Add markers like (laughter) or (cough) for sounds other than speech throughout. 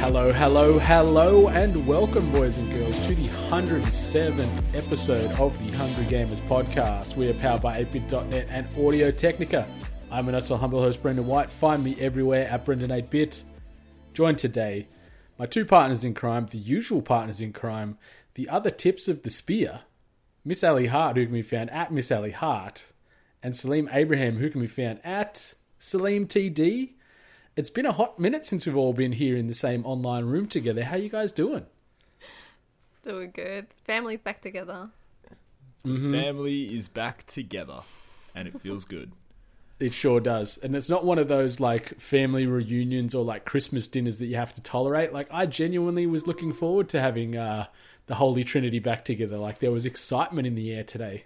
Hello, hello, hello, and welcome, boys and girls, to the 107th episode of the Hungry Gamers podcast. We are powered by 8bit.net and Audio Technica. I'm utterly humble host, Brendan White. Find me everywhere at Brendan8bit. Joined today, my two partners in crime, the usual partners in crime, the other tips of the spear, Miss Ally Hart, who can be found at Miss Ally Hart, and Saleem Abraham, who can be found at Saleem TD. It's been a hot minute since we've all been here in the same online room together. How you guys doing? Doing good. Family's back together. Family is back together, and it feels good. It sure does. And it's not one of those like family reunions or like Christmas dinners that you have to tolerate. Like I genuinely was looking forward to having uh the Holy Trinity back together. Like there was excitement in the air today.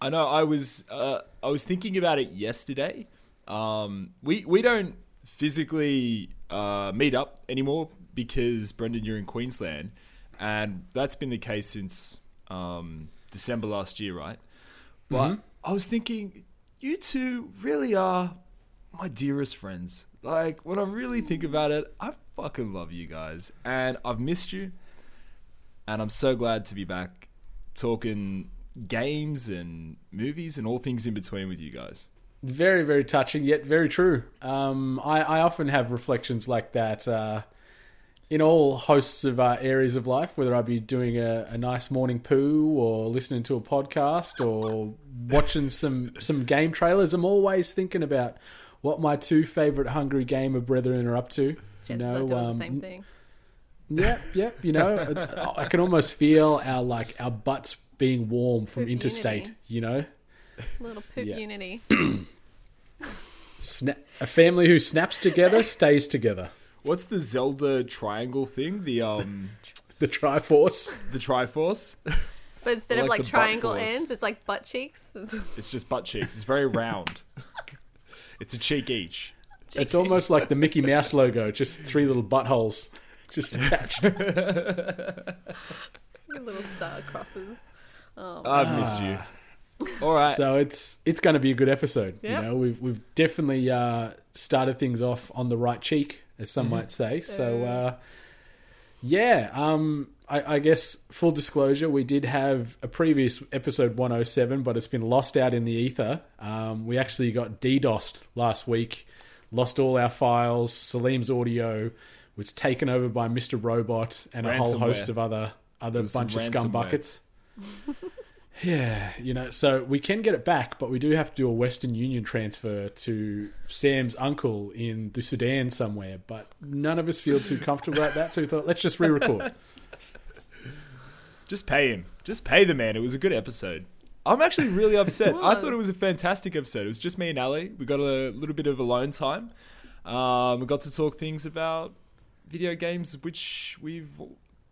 I know. I was uh, I was thinking about it yesterday. Um, we we don't physically uh, meet up anymore because Brendan, you're in Queensland, and that's been the case since um, December last year, right? But I was thinking, you two really are my dearest friends. Like when I really think about it, I fucking love you guys, and I've missed you, and I'm so glad to be back talking games and movies and all things in between with you guys. Very, very touching, yet very true. Um, I, I often have reflections like that uh, in all hosts of uh, areas of life, whether I be doing a, a nice morning poo or listening to a podcast or watching some, some game trailers. I'm always thinking about what my two favorite hungry gamer brethren are up to. You know, doing um, the same thing. Yep, yep. You know, I (laughs) I can almost feel our like our butts being warm from Poop interstate. unity. You know, Little poop yeah. unity. (clears throat) Sna- a family who snaps together stays together. What's the Zelda triangle thing? The um (laughs) The Triforce. the Triforce? But instead I of like like the butt triangle ends, it's like butt cheeks. It's (laughs) It's just butt cheeks. It's very round. (laughs) it's a cheek each. It's almost like the Mickey Mouse logo, just three little buttholes just attached. little star crosses. Oh, I've missed you. All right. so it's it's going to be a good episode. Yep. You know, we've we've definitely uh, started things off on the right cheek, as some might say. So uh, yeah, um, I, I guess full disclosure, we did have a previous episode 107, but it's been lost out in the ether. Um, we actually got DDoSed last week, lost all our files. Saleem's audio was taken over by Mr. Robot and a whole host of other other bunch of scum buckets. (laughs) Yeah, you know, so we can get it back, but we do have to do a Western Union transfer to Sam's uncle in the Sudan somewhere. But none of us feel too comfortable about that, so we thought let's just re-record. Just pay him. Just pay the man. It was a good episode. I'm actually really upset. I thought it was a fantastic episode. It was just me and Ally. We got a little bit of alone time. Um, we got to talk things about video games, which we're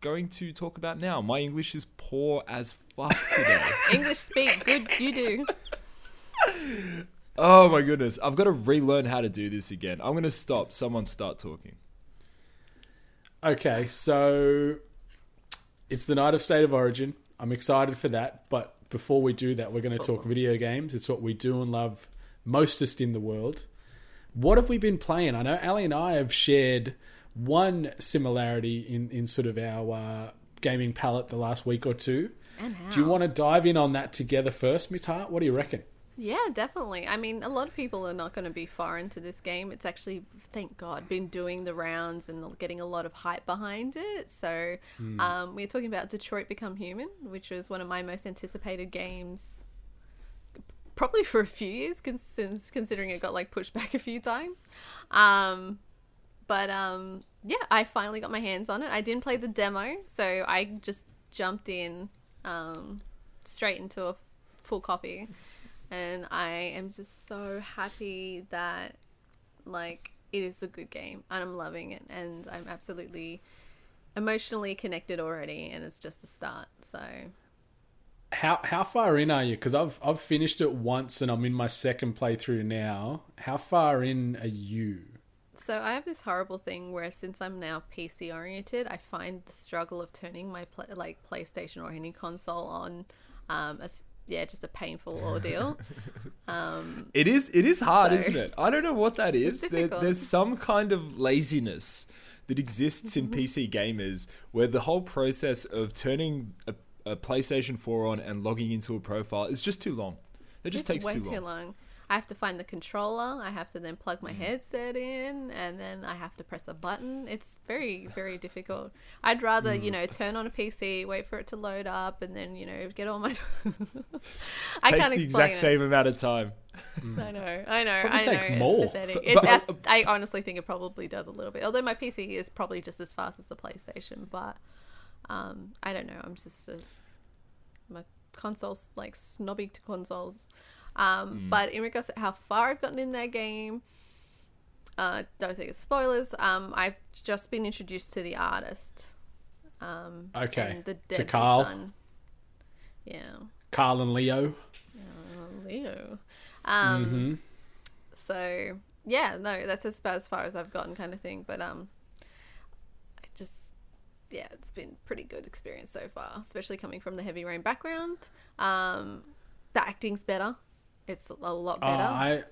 going to talk about now. My English is poor as fuck today. (laughs) English speak good. You do. oh my goodness. I've got to relearn how to do this again. I'm going to stop. Someone start talking. Okay, so it's the night of State of Origin. I'm excited for that, but before we do that, we're going to talk video games. It's what we do and love mostest in the world. What have we been playing? I know Ally and I have shared one similarity in, in sort of our uh, gaming palette the last week or two. And how? Do you want to dive in on that together first, Miss Hart? What do you reckon? Yeah, definitely. I mean, a lot of people are not going to be foreign to this game. It's actually, thank God, been doing the rounds and getting a lot of hype behind it. So, um, we are talking about Detroit Become Human, which was one of my most anticipated games, probably for a few years, since considering it got like pushed (laughs) back a few times. Um, but um, yeah, I finally got my hands on it. I didn't play the demo, so I just jumped in um, straight into a full copy and I am just so happy that like it is a good game and I'm loving it and I'm absolutely emotionally connected already, and it's just the start. So How how far in are you? Because I've I've finished it once and I'm in my second playthrough now. How far in are you? So I have this horrible thing where since I'm now PC oriented, I find the struggle of turning my pla like PlayStation or any console on, um, as yeah, just a painful ordeal. (laughs) It is. It is hard, So- isn't it? I don't know what that (laughs) is. There, there's some kind of laziness that exists in (laughs) PC gamers where the whole process of turning a, a PlayStation 4 on and logging into a profile is just too long. It just it's takes way too long. I have to find the controller. I have to then plug Mm. my headset in, and then I have to press a button. It's very, very difficult. I'd rather, Mm. you know, turn on a PC, wait for it to load up, and then, you know, get all my. (laughs) I takes can't the exact it. same amount of time. (laughs) I know, I know, Probably I know. takes it's more. But- It, but- I, I honestly think it probably does a little bit. Although my PC is probably just as fast as the PlayStation, but um, I don't know. I'm just a, my consoles like snobby to consoles. Um, But in regards to how far I've gotten in that game, uh, don't think it's spoilers. Um, I've just been introduced to the artist. Um, Okay. the To Carl? Son. Yeah. Carl and Leo. Leo. Um, So yeah, no, that's as about as far as I've gotten, kind of thing. But um, I just yeah, it's been pretty good experience so far, especially coming from the heavy rain background. Um, the acting's better. It's a lot Oh, better. I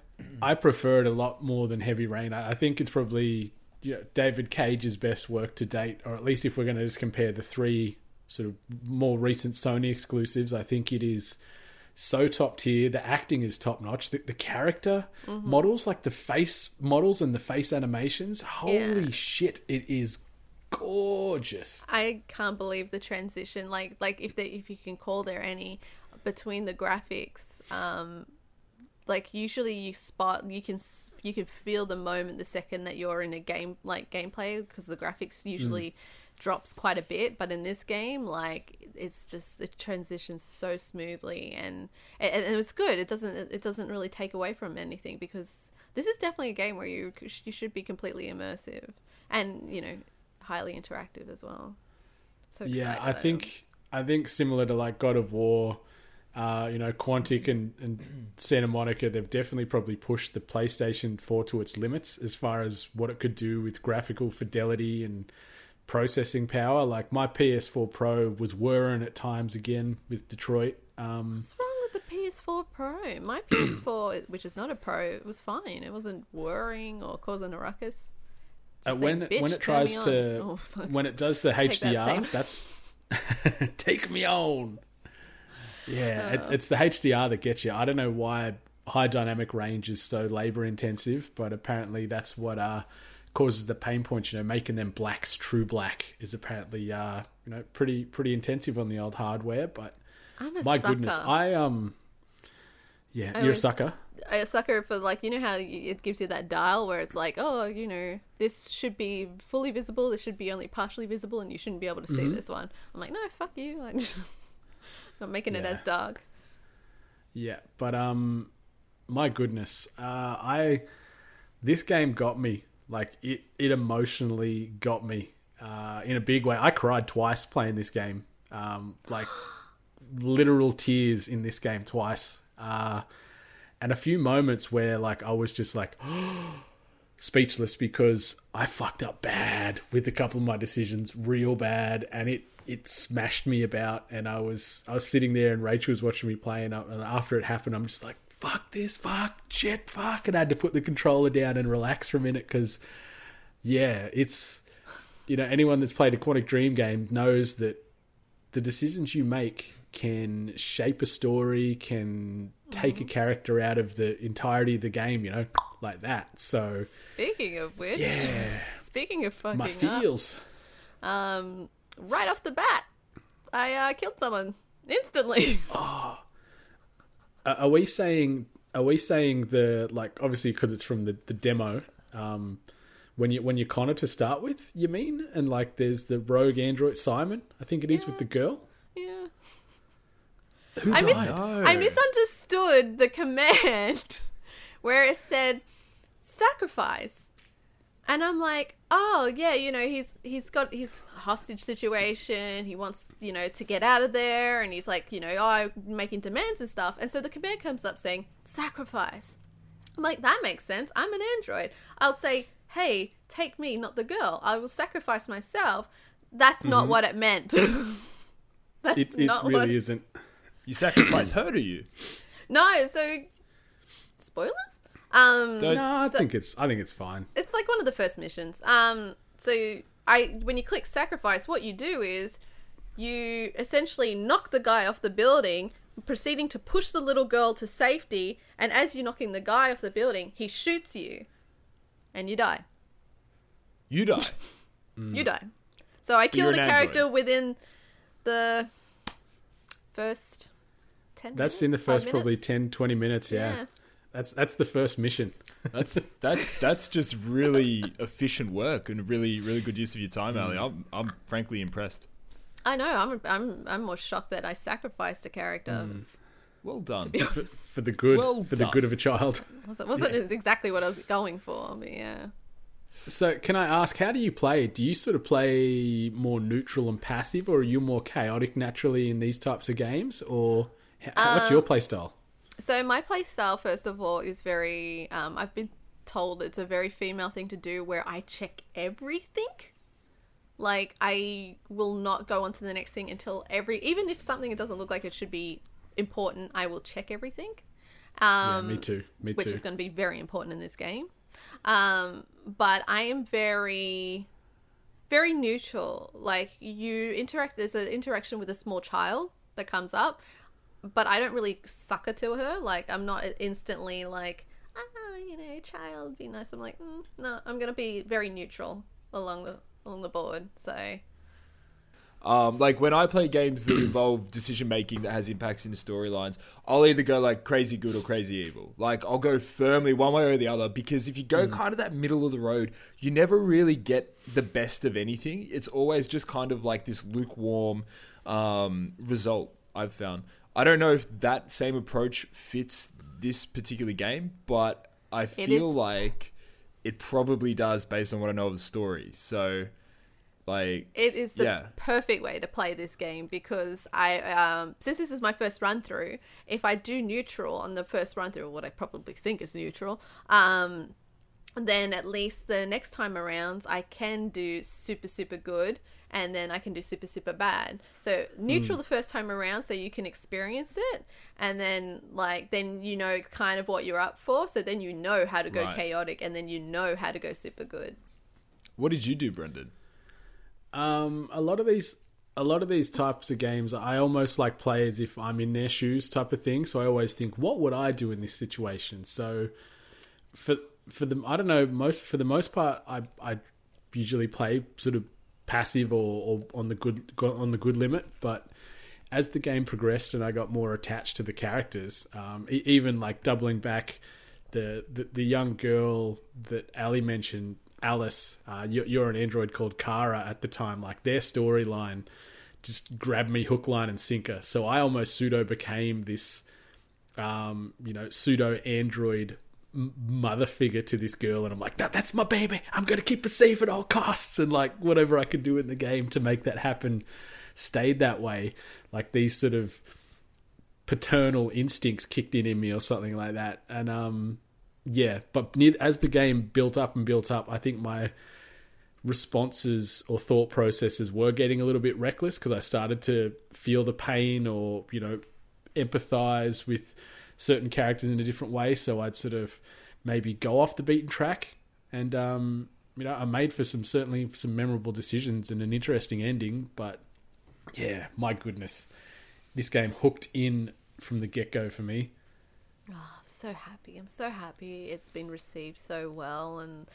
I prefer it a lot more than Heavy Rain. I, I think it's probably you know, David Cage's best work to date, or at least if we're going to just compare the three sort of more recent Sony exclusives, I think it is so top tier. The acting is top notch. The, the character Mm-hmm. models, like the face models and the face animations, holy Yeah. shit, it is gorgeous. I can't believe the transition. Like like if they if you can call there any between the graphics. Um, like usually you spot you can you can feel the moment the second that you're in a game like gameplay because the graphics usually mm. drops quite a bit but in this game like it's just it transitions so smoothly and and, and it's good. It doesn't it doesn't really take away from anything because this is definitely a game where you you should be completely immersive and you know highly interactive as well. So Yeah, I think I think similar to like God of War, uh, you know, Quantic and, and Santa Monica, they've definitely probably pushed the PlayStation 4 to its limits as far as what it could do with graphical fidelity and processing power. Like my PS4 Pro was whirring at times again with Detroit. Um, What's wrong with the PS4 Pro? My (clears throat) PS4, which is not a Pro, it was fine. It wasn't whirring or causing a ruckus. uh, when "Bitch, when it tries on." to Oh, when it does the Take that HDR, statement. that's (laughs) take me on. Yeah, it's, it's the HDR that gets you. I don't know why high dynamic range is so labor intensive, but apparently that's what uh, causes the pain points. You know, making them blacks true black is apparently uh, you know pretty pretty intensive on the old hardware. But my sucker. goodness, I um, yeah, you're a sucker. a sucker for like you know how you, it gives you that dial where it's like oh you know this should be fully visible this should be only partially visible and you shouldn't be able to see Mm-hmm. this one i'm like no fuck you (laughs) like not making it as dark Yeah, but um, my goodness, uh, I this game got me. Like it, it emotionally got me uh, in a big way. I cried twice playing this game. Um, like (gasps) literal tears in this game twice. Uh, and a few moments where like I was just like (gasps) speechless because I fucked up bad with a couple of my decisions, real bad, and it it smashed me about. And I was I was sitting there, and Rachel was watching me play, and, I, and after it happened, I'm just like, "Fuck this, fuck shit, fuck," and I had to put the controller down and relax for a minute because, yeah, it's you know anyone that's played a Quantic Dream game knows that the decisions you make can shape a story, can take a character out of the entirety of the game, you know, like that. So speaking of which yeah, speaking of fucking my up, feels. um right off the bat i uh, killed someone instantly (laughs) Are are we saying? Are we saying the like? Obviously, because it's from the the demo. Um, when you when you Connor to start with, you mean? And like, there's the rogue android Simon. I think it is with the girl. yeah Who I, mis- died? I misunderstood the command (laughs) where it said sacrifice. And I'm like, oh yeah, you know, he's he's got his hostage situation. He wants, you know, to get out of there, and he's like, you know, oh, making demands and stuff. And so the command comes up saying, sacrifice. I'm like, that makes sense. I'm an android. I'll say, hey, take me, not the girl. I will sacrifice myself. That's not mm-hmm. what it meant. (laughs) That's It, it not really what. isn't. You sacrifice her to you. No, so spoilers. Um, No, I So- think it's. I think it's fine. it's like one of the first missions. Um, so I when you click sacrifice, what you do is you essentially knock the guy off the building, proceeding to push the little girl to safety, and as you're knocking the guy off the building, he shoots you, and you die. You die. (laughs) You die. So I killed a character android. within the first ten. That's minutes, in the first probably minutes? 10, 20 minutes. Yeah. Yeah. That's that's the first mission. (laughs) That's that's that's just really efficient work and really really good use of your time, Ally. Mm. I'm I'm frankly impressed. I know. I'm I'm I'm more shocked that I sacrificed a character. Mm. Well done. for, for the good Well for the good of a child. (laughs) wasn't wasn't exactly what I was going for, but yeah. So, can I ask, how do you play? Do you sort of play more neutral and passive, or are you more chaotic naturally in these types of games, or h- what's um, your play style? So my play style, first of all, is very. Um, I've been told it's a very female thing to do, where I check everything. Like I will not go on to the next thing until every, even if something it doesn't look like it should be important, I will check everything. Yeah, Um, me too. Me which too. is going to be very important in this game. Um, but I am very, very neutral. Like you interact, there's an interaction with a small child that comes up, but I don't really sucker to her. Like I'm not instantly like, ah, you know, child, be nice. I'm like, mm, no, I'm going to be very neutral along the along the board. So Um, like when I play games that involve decision making that has impacts into storylines, I'll either go like crazy good or crazy evil. Like I'll go firmly one way or the other because if you go kind of that middle of the road, you never really get the best of anything. It's always just kind of like this lukewarm um, result. I've found. I don't know if that same approach fits this particular game, but I It feel is- like it probably does based on what I know of the story. So, like, It is the Yeah. perfect way to play this game because I, um, since this is my first run through, if I do neutral on the first run through, what I probably think is neutral, um, then at least the next time around I can do super super good, and then I can do super super bad. So neutral the first time around, so you can experience it, and then like then you know kind of what you're up for. So then you know how to go Right. chaotic, and then you know how to go super good. what did you do, Brendan? Um, a lot of these, a lot of these types of games, I almost like play as if I'm in their shoes, type of thing. So I always think, what would I do in this situation? So for for the, I don't know, most for the most part, I I usually play sort of passive or, or on the good on the good limit, but as the game progressed and I got more attached to the characters, um, even like doubling back, the, the the young girl that Ally mentioned, Alice, uh, you, you're an android called Kara at the time. Like their storyline just grabbed me hook, line, and sinker. So I almost pseudo became this, um, you know, pseudo android mother figure to this girl, and I'm like, no, that's my baby. I'm gonna keep it safe at all costs, and like whatever I could do in the game to make that happen, stayed that way. Like these sort of paternal instincts kicked in in me or something like that, and um, yeah. But as the game built up and built up, I think my responses or thought processes were getting a little bit reckless because I started to feel the pain or you know empathize with certain characters in a different way. So I'd sort of maybe go off the beaten track, and um, you know I made for some certainly some memorable decisions and an interesting ending. But yeah, my goodness, this game hooked in from the get go for me. I'm so happy. I'm so happy it's been received so well. And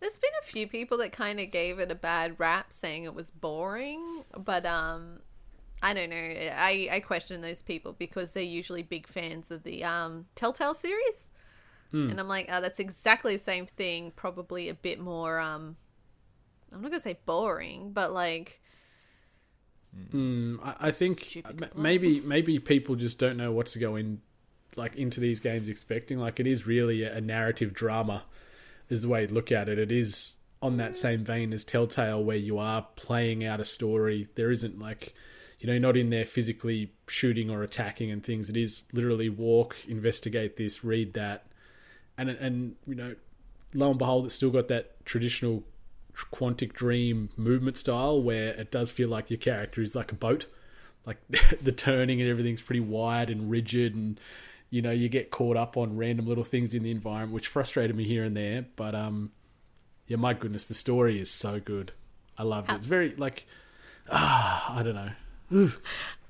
there's been a few people that kind of gave it a bad rap, saying it was boring. But um, I don't know. I I question those people because they're usually big fans of the um Telltale series, and I'm like, oh, that's exactly the same thing. Probably a bit more um. I'm not gonna say boring, but like Mm, I, I think m- maybe (laughs) maybe people just don't know what to go in like into these games expecting. Like it is really a, a narrative drama, is the way to look at it. It is on that same vein as Telltale, where you are playing out a story. There isn't like, you know, you're not in there physically shooting or attacking and things. It is literally walk, investigate this, read that, and and you know, lo and behold, it's still got that traditional Quantic Dream movement style where it does feel like your character is like a boat, like (laughs) the turning and everything's pretty wide and rigid, and you know you get caught up on random little things in the environment, which frustrated me here and there. But um, yeah, my goodness, the story is so good. I loved it. It's very like, ah, (sighs) I don't know.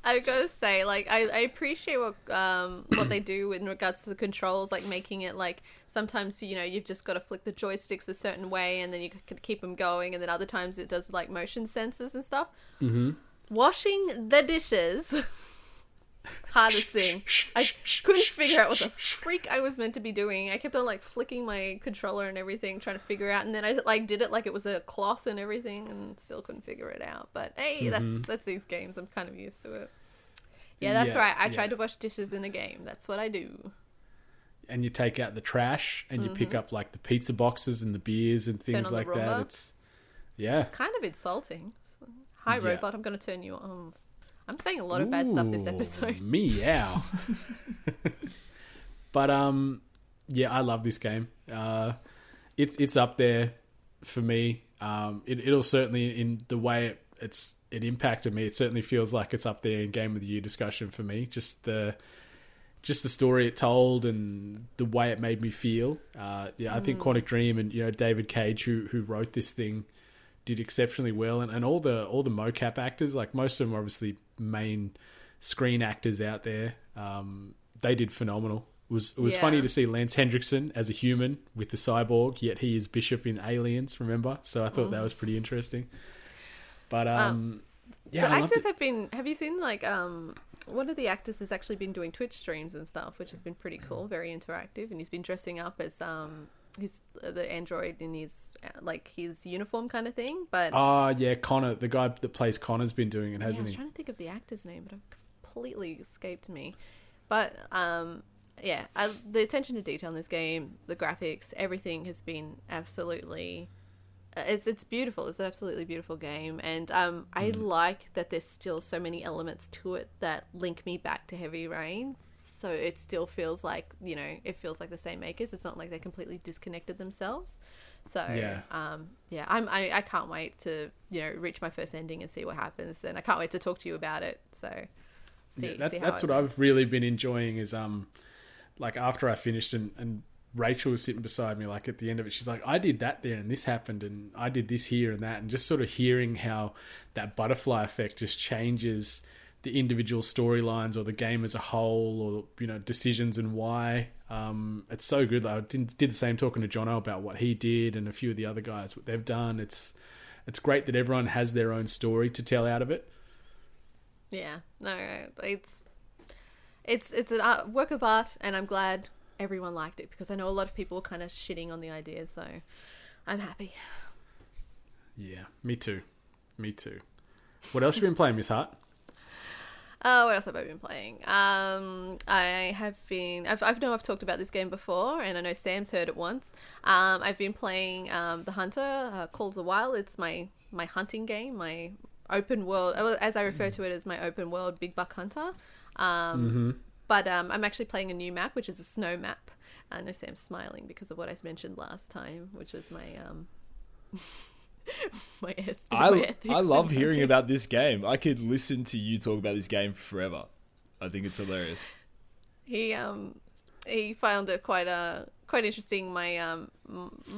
I gotta say, like, I, I appreciate what um what they do in regards to the controls, like making it like sometimes you know you've just got to flick the joysticks a certain way, and then you can keep them going, and then other times it does like motion sensors and stuff. Mm-hmm. Washing the dishes, (laughs) hardest thing. I couldn't figure out what the freak I was meant to be doing. I kept on like flicking my controller and everything, trying to figure out, and then I like did it like it was a cloth and everything, and still couldn't figure it out. But hey, that's that's these games. I'm kind of used to it. Yeah, that's Yeah, right. I yeah. tried to wash dishes in a game. That's what I do. and you take out the trash and you pick up like the pizza boxes and the beers and things Mm-hmm. like that. It's yeah, It's kind of insulting. Hi, Yeah. robot. I'm going to turn you on. I'm saying a lot of bad stuff this episode. (laughs) Meow. (laughs) but um, yeah, I love this game. Uh, it's it's up there for me. Um, it, it'll certainly in the way it, it's it impacted me. It certainly feels like it's up there in game of the year discussion for me. Just the just the story it told and the way it made me feel. Uh, yeah, I think Quantic Dream and you know David Cage who who wrote this thing did exceptionally well, and, and all the all the mocap actors, like most of them, are obviously main screen actors out there. Um, they did phenomenal. It was it was Yeah. funny to see Lance Henriksen as a human with the cyborg, yet he is Bishop in Aliens. Remember? So I thought that was pretty interesting. But um, yeah, the I actors have been. Have you seen like um? One of the actors has actually been doing Twitch streams and stuff, which has been pretty cool, very interactive, and he's been dressing up as um his the android in his uh, like his uniform kind of thing. But Ah, yeah, Connor, the guy that plays Connor's been doing it, Yeah, I hasn't was he? trying to think of the actor's name, but it completely escaped me. But um, yeah, I, the attention to detail in this game, the graphics, everything has been absolutely. uh, It's it's beautiful. It's an absolutely beautiful game, and um, I like that there's still so many elements to it that link me back to Heavy Rain. So it still feels like you know it feels like the same makers. It's not like they completely disconnected themselves. So Yeah. um, yeah, I'm I, I can't wait to you know reach my first ending and see what happens, and I can't wait to talk to you about it. So see, Yeah, that's see how that's what I've really been enjoying is um like after I finished and, and Rachel was sitting beside me like at the end of it she's like I did that there and this happened and I did this here and that and just sort of hearing how that butterfly effect just changes the individual storylines or the game as a whole or you know decisions and why um it's so good I did, did the same talking to Jono about what he did and a few of the other guys what they've done it's it's great that everyone has their own story to tell out of it Yeah, no, it's it's it's a art, work of art, and I'm glad everyone liked it because I know a lot of people were kind of shitting on the idea, so I'm happy. Yeah, me too. Me too. What else have you been playing, Miss Hart? Uh, what else have I been playing? Um, I have been. I've, I know I've talked about this game before, and I know Sam's heard it once. Um, I've been playing um, The Hunter, uh, Call of the Wild. It's my my hunting game, my open world, uh, as I refer to it as my open world Big Buck Hunter. Um, But um, I'm actually playing a new map, which is a snow map. I know Sam's smiling because of what I mentioned last time, which was my um. (laughs) (laughs) my, eth- I, I love hearing about this game. I could listen to you talk about this game forever. I think it's hilarious. he um he found it quite uh quite interesting my um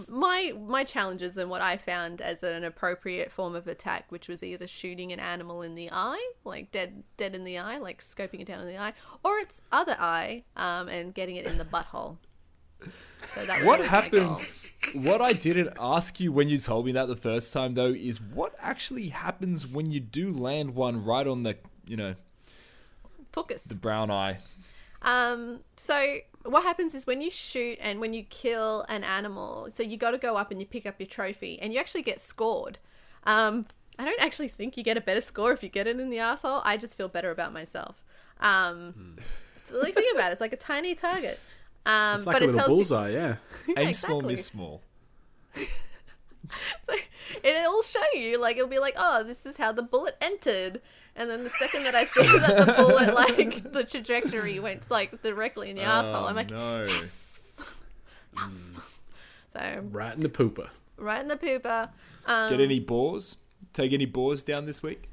my my challenges and what I found as an appropriate form of attack which was either shooting an animal in the eye like dead dead in the eye like scoping it down in the eye or its other eye um and getting it in the butthole so that What happened? What I didn't ask you when you told me that the first time, though, is what actually happens when you do land one right on the, you know, took the brown eye. Um, so what happens is when you shoot and when you kill an animal, so you got to go up and you pick up your trophy, and you actually get scored. Um, I don't actually think you get a better score if you get it in the asshole. I just feel better about myself. Um, so, like think about it, it's like a tiny target. Um, It's like but a it little tells you- yeah. (laughs) Yeah, Aim small, exactly. miss small. (laughs) so it'll show you, like, it'll be like, oh, this is how the bullet entered. And then the second that I see that the (laughs) bullet, like, the trajectory went, like, directly in your asshole, I'm like, no. yes. Yes. So, Right in the pooper. right in the pooper. Um, Get any boars? Take any boars down this week?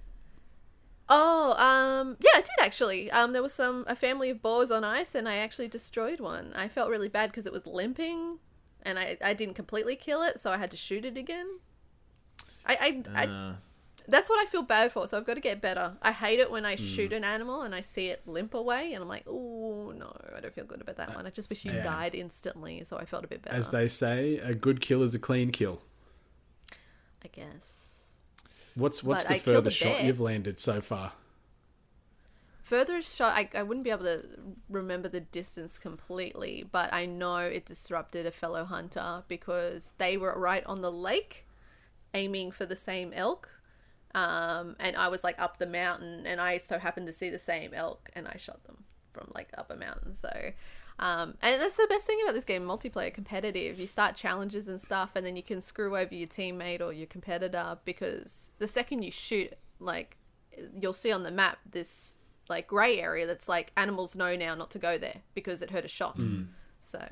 Oh, um, yeah, I did actually. Um, there was some a family of boars on ice, and I actually destroyed one. I felt really bad because it was limping, and I I didn't completely kill it, so I had to shoot it again. I I, I Uh, that's what I feel bad for. So I've got to get better. I hate it when. I shoot an animal and I see it limp away, and I'm like, oh no, I don't feel good about that one. I just wish you yeah. died instantly, so I felt a bit better. As they say, a good kill is a clean kill. I guess. What's what's But the I furthest shot you've landed so far? Furthest shot, I, I wouldn't be able to remember the distance completely, but I know it disrupted a fellow hunter because they were right on the lake aiming for the same elk. Um, and I was like up the mountain, and I so happened to see the same elk, and I shot them from like up a mountain. So, um, and that's the best thing about this game multiplayer competitive. You start challenges and stuff, and then you can screw over your teammate or your competitor because the second you shoot, like, you'll see on the map this like gray area that's like animals know now not to go there because it heard a shot. So,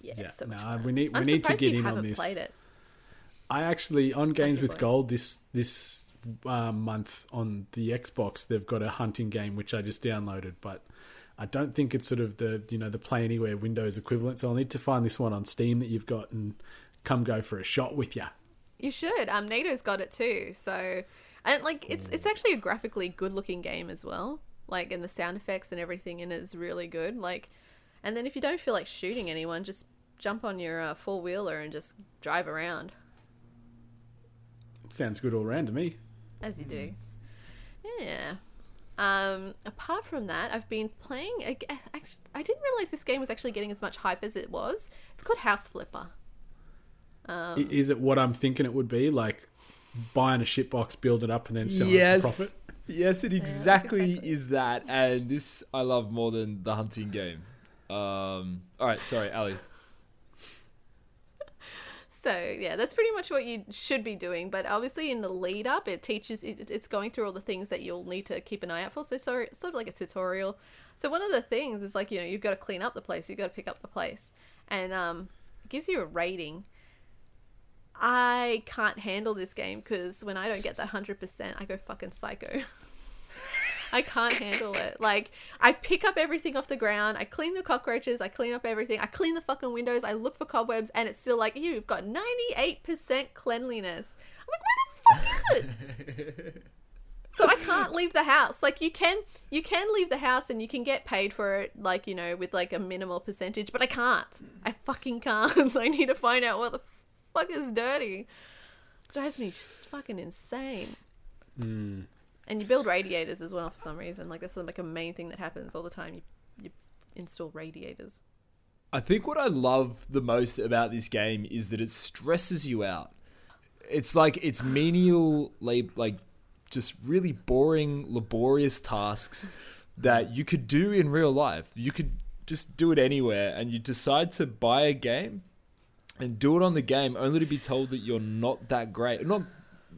yeah, Yeah, so fun. we need we I'm need to get in on this. played it. I actually on Games with. Gold this this uh, month on the Xbox they've got a hunting game which I just downloaded, but I don't think it's sort of the you know the Play Anywhere Windows equivalent. So I'll need to find this one on Steam that you've got and come go for a shot with you. You should. Um, NATO's got it too. So, and like it's it's actually a graphically good looking game as well. Like, and the sound effects and everything in it is really good. Like, and then if you don't feel like shooting anyone, just jump on your uh, four wheeler and just drive around Sounds good all round to me. as you do. Yeah. Um, apart from that, I've been playing. a g- Actually, I didn't realize this game was actually getting as much hype as it was. It's called House Flipper. I- Is it what I'm thinking it would be? Like buying a shitbox, build it up, and then sell it yes. for profit? Yes, it exactly, exactly. is that, and this I love more than the hunting game. Um, all right, sorry, Ally. So yeah, that's pretty much what you should be doing. But obviously, in the lead up, it teaches it, it's going through all the things that you'll need to keep an eye out for. So sorry, sort of like a tutorial. So one of the things is like you know you've got to clean up the place, you've got to pick up the place, and um, it gives you a rating. I can't handle this game because when I don't get that hundred percent, I go fucking psycho. (laughs) I can't handle it. Like, I pick up everything off the ground, I clean the cockroaches, I clean up everything, I clean the fucking windows, I look for cobwebs, and it's still like, you've got 98% cleanliness. I'm like, where the fuck is it? (laughs) so I can't leave the house. Like you can you can leave the house and you can get paid for it like, you know, with like a minimal percentage, but I can't. I fucking can't. (laughs) I need to find out what the fuck is dirty. Drives me fucking insane. Hmm. And you build radiators as well for some reason. Like that's like a main thing that happens all the time. You you install radiators. I think what I love the most about this game is that it stresses you out. It's like it's menial, like just really boring, laborious tasks that you could do in real life. You could just do it anywhere, and you decide to buy a game and do it on the game, only to be told that you're not that great, not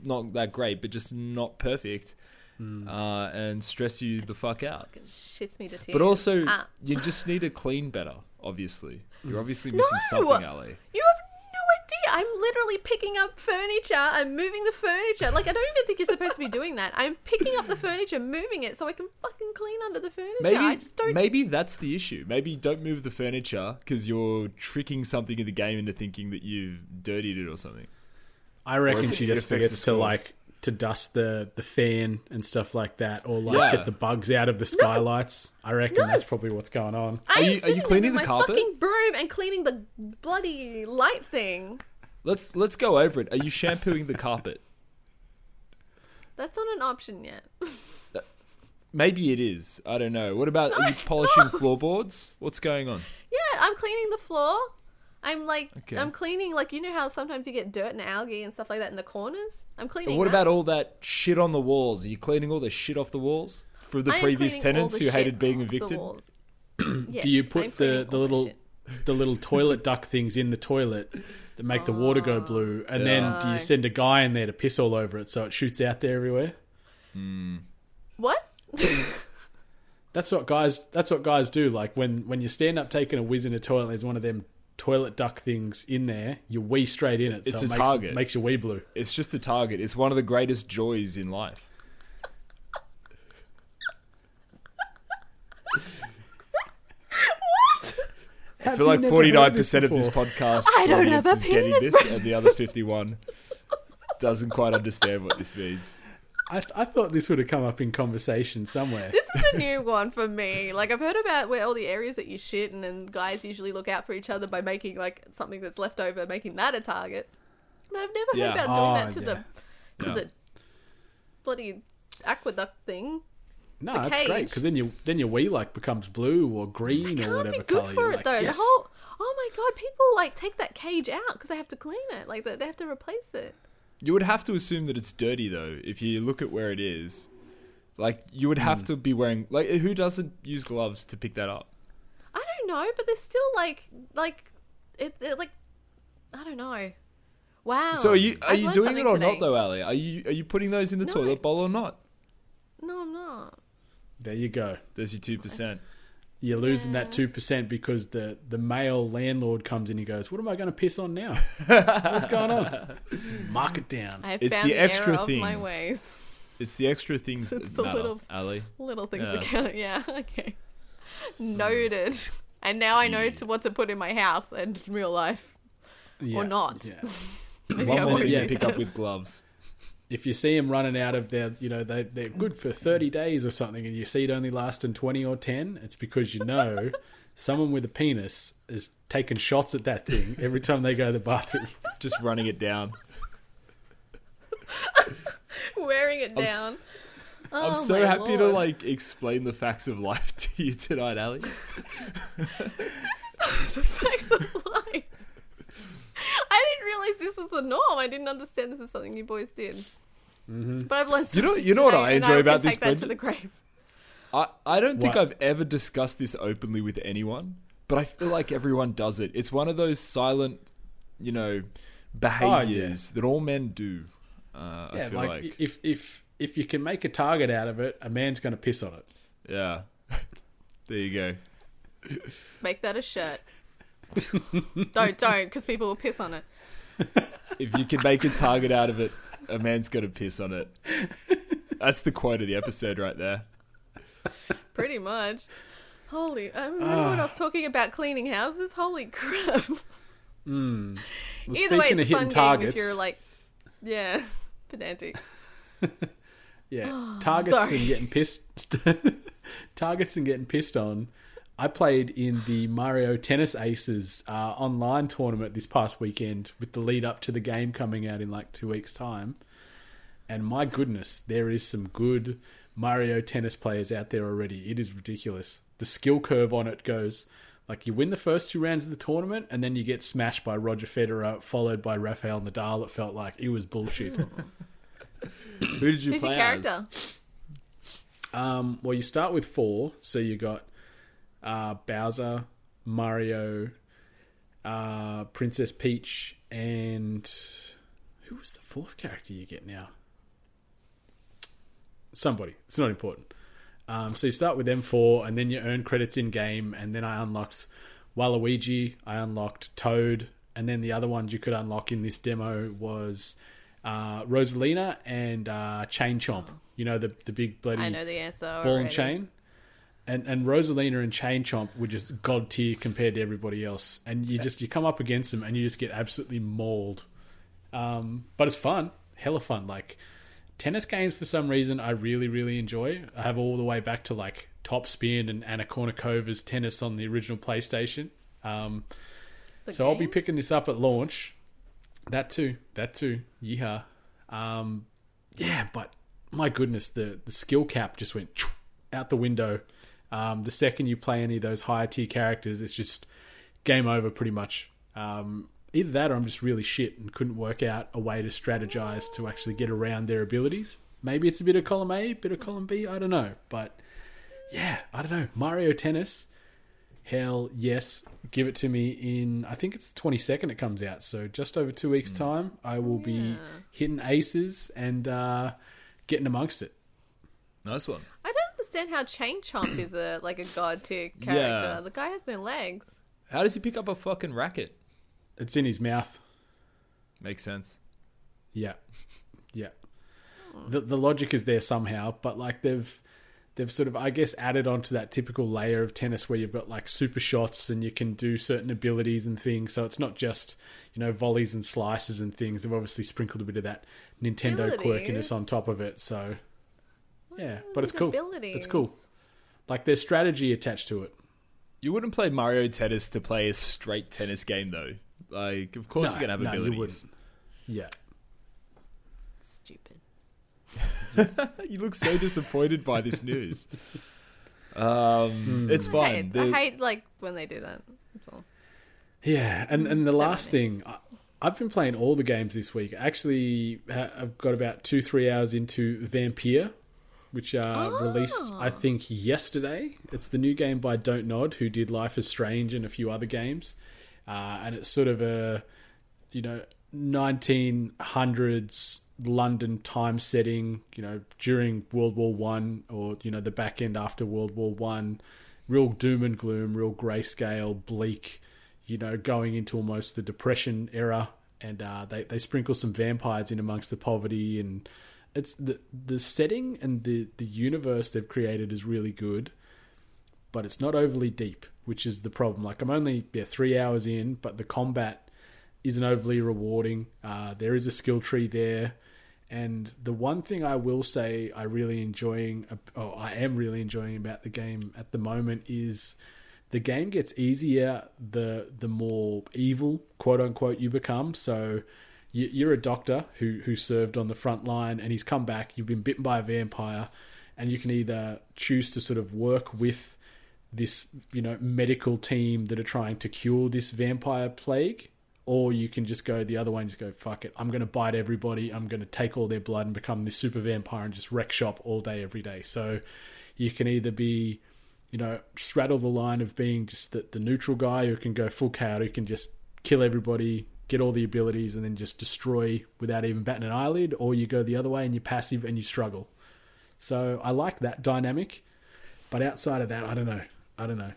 not that great, but just not perfect, uh, and stress you the fuck out. It shits me to tears. But also, Ah. you just need to clean better. Obviously, you're obviously missing No! something, Ally. You have no idea. I'm literally picking up furniture. I'm moving the furniture. Like I don't even think you're supposed to be doing that. I'm picking up the furniture, moving it so I can fucking clean under the furniture. I Maybe, just don't. maybe that's the issue. Maybe don't move the furniture because you're tricking something in the game into thinking that you've dirtied it or something. I reckon it's- she just affects the forgets to like to dust the the fan and stuff like that, or like Yeah. get the bugs out of the skylights. I reckon No. that's probably what's going on. I Are am you- are you sitting there cleaning with the my carpet? Fucking broom and cleaning the bloody light thing. Let's let's go over it. Are you shampooing the carpet? That's not an option yet. Maybe it is. I don't know. What about are you polishing not. floorboards? What's going on? yeah, I'm cleaning the floor. I'm like, Okay. I'm cleaning like you know how sometimes you get dirt and algae and stuff like that in the corners. I'm cleaning. And what that. about all that shit on the walls? Are you cleaning all the shit off the walls for the I previous tenants the who hated being off the evicted? walls. (clears throat) Do you put the, the little shit. the little toilet duck things in the toilet that make the water go ah, blue, and then do you send a guy in there to piss all over it so it shoots out there everywhere? Hmm. What? (laughs) That's what guys. That's what guys do. Like when when you stand up taking a whiz in a toilet, there's one of them toilet duck things in there. You wee straight in it. It's so a it makes, target. Makes your wee blue. It's just a target. It's one of the greatest joys in life. What? I feel like forty nine percent of this podcast I don't have audience a is getting this, and the other fifty one (laughs) doesn't quite understand what this means. I, I thought this would have come up in conversation somewhere. This is a (laughs) new one for me. Like I've heard about where all the areas that you shit, and then guys usually look out for each other by making like something that's left over, making that a target. But I've never Yeah. heard about doing Oh, that to yeah. the to Yeah. the bloody aqueduct thing. No, the that's great because then you then your wee like becomes blue or green or Can't whatever be good color. for it like, though. yes. The whole oh my god, people like take that cage out because they have to clean it. Like they they have to replace it. You would have to assume that it's dirty though. If you look at where it is, like you would have hmm. to be wearing like who doesn't use gloves to pick that up? I don't know, but there's still like like it, it like I don't know. Wow. So are you are I've you doing it or today. not though, Ally? Are you are you putting those in the No. toilet bowl or not? No, I'm not. There you go. There's your two percent. You're losing that two percent because the the male landlord comes in. He goes, "What am I going to piss on now? What's going on? (laughs) Mark it down." I It's found the the, extra error of my things. ways. It's the extra things (laughs) It's that the matter, little- Ally. Little things Yeah. that count. (laughs) Yeah. Okay. Noted. And now I know to what to put in my house and in real life. Yeah, not. Yeah. One more thing yeah. to pick up with gloves. If you see them running out of their, you know, they they're good for thirty days or something, and you see it only lasting twenty or ten, it's because you know someone with a penis is taking shots at that thing every time they go to the bathroom. (laughs) Just running it down. (laughs) wearing it s- down. I'm Oh so my happy to like explain the facts of life (laughs) to you tonight, Ally. the facts of life. I didn't realize this was the norm. I didn't understand this is something you boys did. But I've learned. You know- you know what I enjoy will about take this, that to the grave. I, I don't think What? I've ever discussed this openly with anyone, but I feel like everyone does it. It's one of those silent, you know, behaviors that all men do. Uh, I feel like, like, if if if you can make a target out of it, a man's going to piss on it. yeah. (laughs) there you go. Make that a shirt. (laughs) don't don't because people will piss on it. If you can make a target out of it, a man's got to piss on it. That's the quote of the episode right there. Pretty much. Holy! I remember when I Ah. was talking about cleaning houses. Holy crap! Well, Either way, it's a fun game targets, if you're like, yeah, (laughs) pedantic. (laughs) yeah, (sighs) targets sorry. and getting pissed, (laughs) targets and getting pissed on. I played in the Mario Tennis Aces uh, online tournament this past weekend with the lead up to the game coming out in like two weeks' time. And my goodness, there is some good Mario Tennis players out there already. It is ridiculous. The skill curve on it goes like you win the first two rounds of the tournament, and then you get smashed by Roger Federer, followed by Rafael Nadal. It felt like it was bullshit. (laughs) Who did you Who's play your character? as? Um, well, you start with four, so you got uh, Bowser, Mario, uh, Princess Peach, and who was the fourth character you get now? Somebody. It's not important. Um, so you start with them four, and then you earn credits in game, and then I unlocked Waluigi, I unlocked Toad, and then the other ones you could unlock in this demo was uh, Rosalina and uh, Chain Chomp. You know the the big bloody I know the answer. ball already. and chain. And and Rosalina and Chain Chomp were just god tier compared to everybody else. And you just you come up against them and you just get absolutely mauled. Um, but it's fun, hella fun. Like tennis games for some reason I really really enjoy. I have all the way back to like Top Spin and Anna Kournikovas tennis on the original PlayStation. Um, so I'll be picking this up at launch. That too. That too. Yeehaw. Um, yeah, but my goodness, the, the skill cap just went (tsk) out the window. Um, the second you play any of those higher tier characters, it's just game over pretty much. Um, either that or I'm just really shit and couldn't work out a way to strategize to actually get around their abilities. Maybe it's a bit of column A, bit of column B, I don't know. But yeah, I don't know. Mario Tennis Hell yes, give it to me in. I think it's the twenty second. It comes out, so just over two weeks' time, I will be hitting aces and uh, getting amongst it. Nice one. I don't understand how Chain Chomp is a (coughs) like a god tier character. Yeah. The guy has no legs. How does he pick up a fucking racket? It's in his mouth. Makes sense. Yeah, (laughs) yeah. The the logic is there somehow, but like they've they've sort of I guess added onto that typical layer of tennis where you've got like super shots and you can do certain abilities and things. So it's not just you know volleys and slices and things. They've obviously sprinkled a bit of that Nintendo Abilities? quirkiness on top of it. So yeah, but it's cool. abilities? It's cool. Like there's strategy attached to it. You wouldn't play Mario Tennis to play a straight tennis game, though. Like, of course No, you're gonna have no, you abilities. wouldn't. Yeah. Stupid. (laughs) You, look so disappointed by this news. (laughs) Um, it's I fine. hate, The- I hate like when they do that. That's all. Yeah, and and the last thing, I, I've been playing all the games this week. Actually, I've got about two three hours into Vampyr, which uh, released I think yesterday. It's the new game by Don't Nod, who did Life is Strange and a few other games, uh, and it's sort of a you know 1900s London time setting, you know, during World War One or you know the back end after World War One, real doom and gloom, real grayscale, bleak, you know, going into almost the Depression era, and uh, they they sprinkle some vampires in amongst the poverty, and it's the the setting and the the universe they've created is really good, but it's not overly deep, which is the problem. Like I'm only yeah three hours in, but the combat isn't overly rewarding. Uh, there is a skill tree there, and the one thing I will say I really enjoying, oh, I am really enjoying about the game at the moment is the game gets easier the the more evil quote unquote you become. So you're a doctor who who served on the front line and he's come back. You've been bitten by a vampire, and you can either choose to sort of work with this you know medical team that are trying to cure this vampire plague or you can just go the other way and just go fuck it i'm going to bite everybody i'm going to take all their blood and become this super vampire and just wreck shop all day every day so you can either be you know straddle the line of being just the, the neutral guy who can go full chaotic can just kill everybody get all the abilities and then just destroy without even batting an eyelid or you go the other way and you're passive and you struggle so i like that dynamic but outside of that i don't know i don't know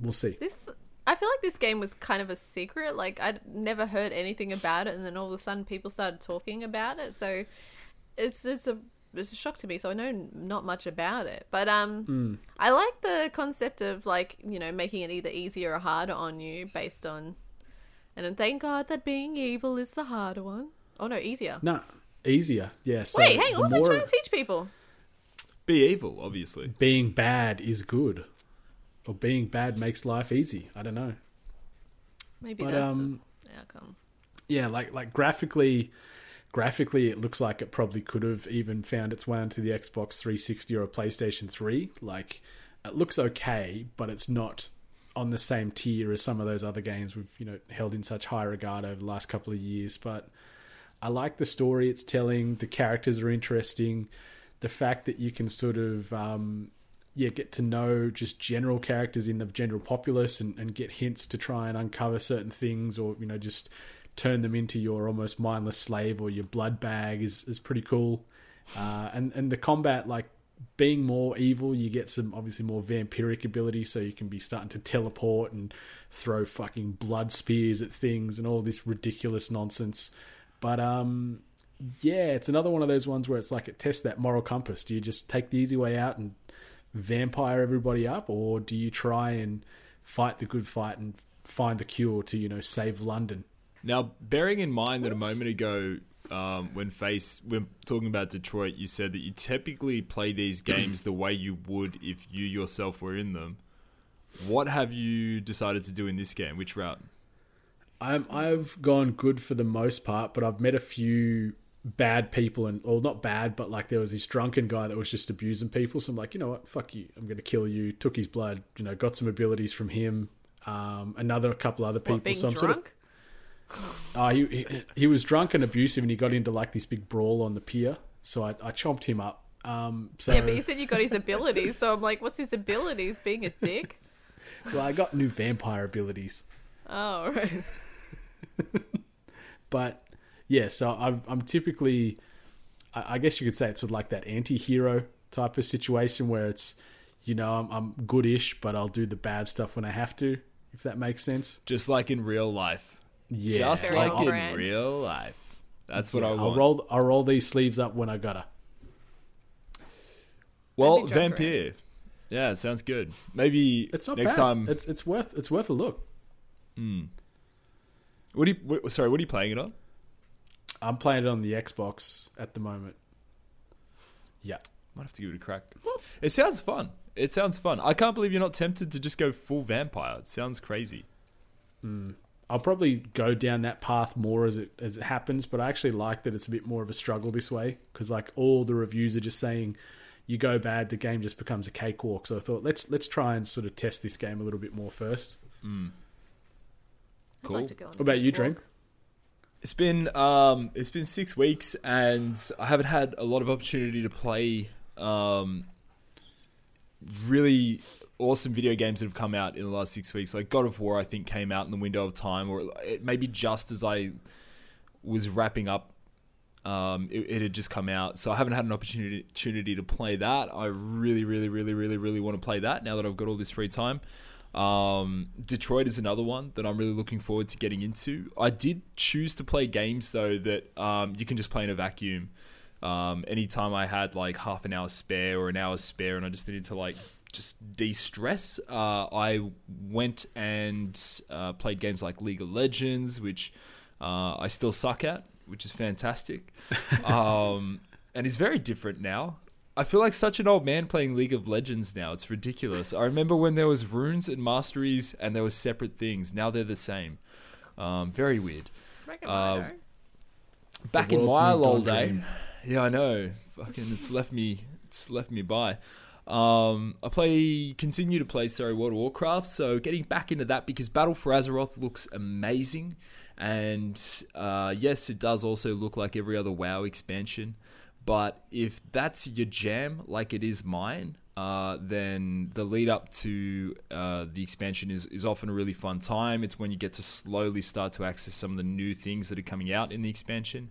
we'll see This I feel like this game was kind of a secret. Like I'd never heard anything about it, and then all of a sudden people started talking about it. So it's just a it's a shock to me. So I know not much about it, but um, I like the concept of like you know making it either easier or harder on you based on. And then thank God that being evil is the harder one. Oh no, easier. no easier yeah so Wait, hang on. What am I more trying to teach people? Be evil, obviously. being bad is good or being bad makes life easy i don't know Maybe But, that's um, the outcome. yeah like like graphically graphically it looks like it probably could have even found its way onto the xbox 360 or a playstation 3 like it looks okay but it's not on the same tier as some of those other games we've you know held in such high regard over the last couple of years but i like the story it's telling the characters are interesting the fact that you can sort of um, yeah get to know just general characters in the general populace and, and get hints to try and uncover certain things or you know just turn them into your almost mindless slave or your blood bag is, is pretty cool. Uh, and and the combat like being more evil you get some obviously more vampiric ability so you can be starting to teleport and throw fucking blood spears at things and all this ridiculous nonsense but um yeah, it's another one of those ones where it's like it tests that moral compass. Do you just take the easy way out and vampire everybody up, or do you try and fight the good fight and find the cure to you know save London? Now, bearing in mind that a moment ago, um, when face when talking about Detroit, you said that you typically play these (clears throat) games the way you would if you yourself were in them. What have you decided to do in this game? Which route? I'm I've gone good for the most part, but I've met a few bad people and or not bad, but like there was this drunken guy that was just abusing people. So I'm like, you know what, fuck you, I'm gonna kill you. Took his blood, you know, got some abilities from him. Um, another couple other people. What, being so I'm sort of drunk? Uh, he, he he was drunk and abusive, and he got into like this big brawl on the pier. So I, I chomped him up. Um, so Yeah, but you said you got his abilities, so I'm like, what's his abilities? Being a dick? (laughs) well, I got new vampire abilities, Oh, right. (laughs) but yeah. So I've, I'm typically, I, I guess you could say it's sort of like that anti-hero type of situation where it's, you know, I'm, I'm goodish, but I'll do the bad stuff when I have to. If that makes sense. Just like in real life. Yeah. Just Very like in brand. real life. That's what I I'll roll. I'll roll these sleeves up when I gotta. well, Maybe Joker. Vampire. Yeah, it sounds good. Maybe It's not next bad. time. It's it's worth it's worth a look. Hmm. What do you? What, sorry, what are you playing it on? I'm playing it on the Xbox at the moment. Yeah. Might have to give it a crack. It sounds fun. It sounds fun. I can't believe you're not tempted to just go full vampire. It sounds crazy. Hmm. I'll probably go down that path more as it as it happens, but I actually like that it's a bit more of a struggle this way because like all the reviews are just saying you go bad, the game just becomes a cakewalk. So I thought let's let's try and sort of test this game a little bit more first. I'd Cool. like to go on What about you, cakewalk. Dream? It's been um, it's been six weeks, and I haven't had a lot of opportunity to play um, really awesome video games that have come out in the last six weeks. Like God of War, I think came out in the window of time, or it maybe just as I was wrapping up. Um, it, it had just come out, so I haven't had an opportunity opportunity to play that. I really, really, really, really, really want to play that now that I've got all this free time. Um, Detroit is another one that I'm really looking forward to getting into. I did choose to play games though that um, you can just play in a vacuum. Um, anytime I had like half an hour spare or an hour spare, and I just needed to like just de-stress, uh, I went and uh, played games like League of Legends, which uh, I still suck at, which is fantastic, (laughs) um, and it's very different now. I feel like such an old man playing League of Legends now. It's ridiculous. I remember when there was runes and masteries and there were separate things. Now they're the same. Um, very weird. Uh, Back The in my moved old day, yeah, I know. Fucking, it's left me. It's left me by. Um, I play, continue to play, sorry, World of Warcraft. So getting back into that because Battle for Azeroth looks amazing, and uh, yes, it does also look like every other WoW expansion. But if that's your jam, like it is mine, uh, then the lead up to uh, the expansion is, is often a really fun time. It's when you get to slowly start to access some of the new things that are coming out in the expansion,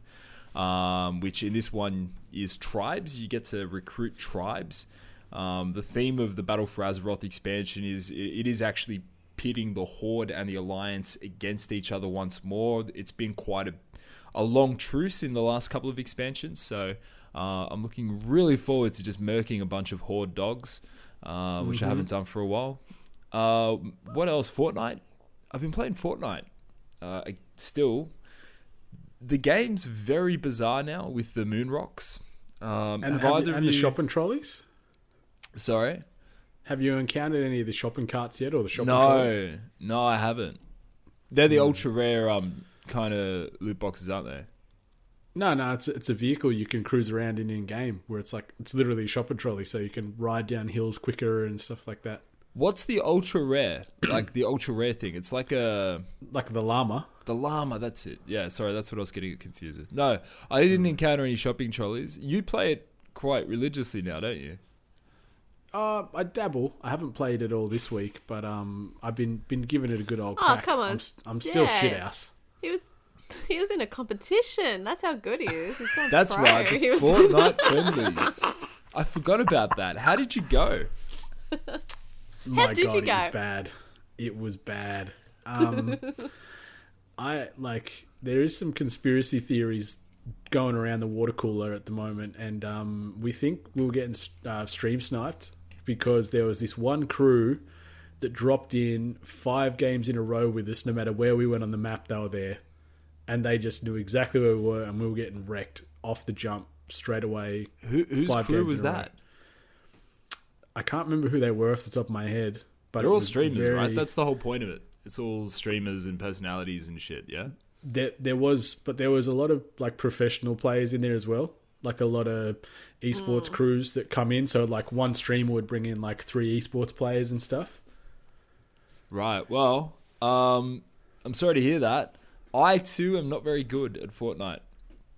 um, which in this one is tribes. You get to recruit tribes. Um, the theme of the Battle for Azeroth expansion is it, is actually pitting the Horde and the Alliance against each other once more. It's been quite a a long truce in the last couple of expansions. So uh, I'm looking really forward to just murking a bunch of horde dogs, uh, which I haven't done for a while. Uh, what else? Fortnite. I've been playing Fortnite. Uh, still, the game's very bizarre now with the moon rocks. Um, And, have and the shopping trolleys. Sorry. Have you encountered any of the shopping carts yet, or the shopping No, trolleys? no, I haven't. They're the ultra rare um kind of loot boxes, aren't they? No, no, it's it's a vehicle you can cruise around in in game where it's like it's literally a shopping trolley, so you can ride down hills quicker and stuff like that. What's the ultra rare? (clears throat) like the ultra rare thing? It's like a Like the llama. the llama. That's it. Yeah, sorry, that's what I was getting confused with. No, I didn't encounter any shopping trolleys. You play it quite religiously now, don't you? Uh, I dabble. I haven't played it all this week, but um, I've been been giving it a good old Oh, crack. come on. I'm, s- I'm still Yeah. shit ass. He was (laughs) he was in a competition. That's how good he is. He's That's pro. right. The He was Fortnite (laughs) friendlies. I forgot about that. How did you go? (laughs) My did you god, it was bad. It was bad. Um, I like there is some conspiracy theories going around the water cooler at the moment, and um, we think we were getting uh, stream sniped because there was this one crew that dropped in five games in a row with us. No matter where we went on the map, they were there, and they just knew exactly where we were, and we were getting wrecked off the jump straight away. Who, whose crew was in a row. that? I can't remember who they were off the top of my head, but They're all streamers, very- right? That's the whole point of it. It's all streamers and personalities and shit. Yeah. there there was but there was a lot of like professional players in there as well like a lot of esports crews that come in so like one streamer would bring in like three esports players and stuff Right. Well, um, I'm sorry to hear that. I too am not very good at Fortnite.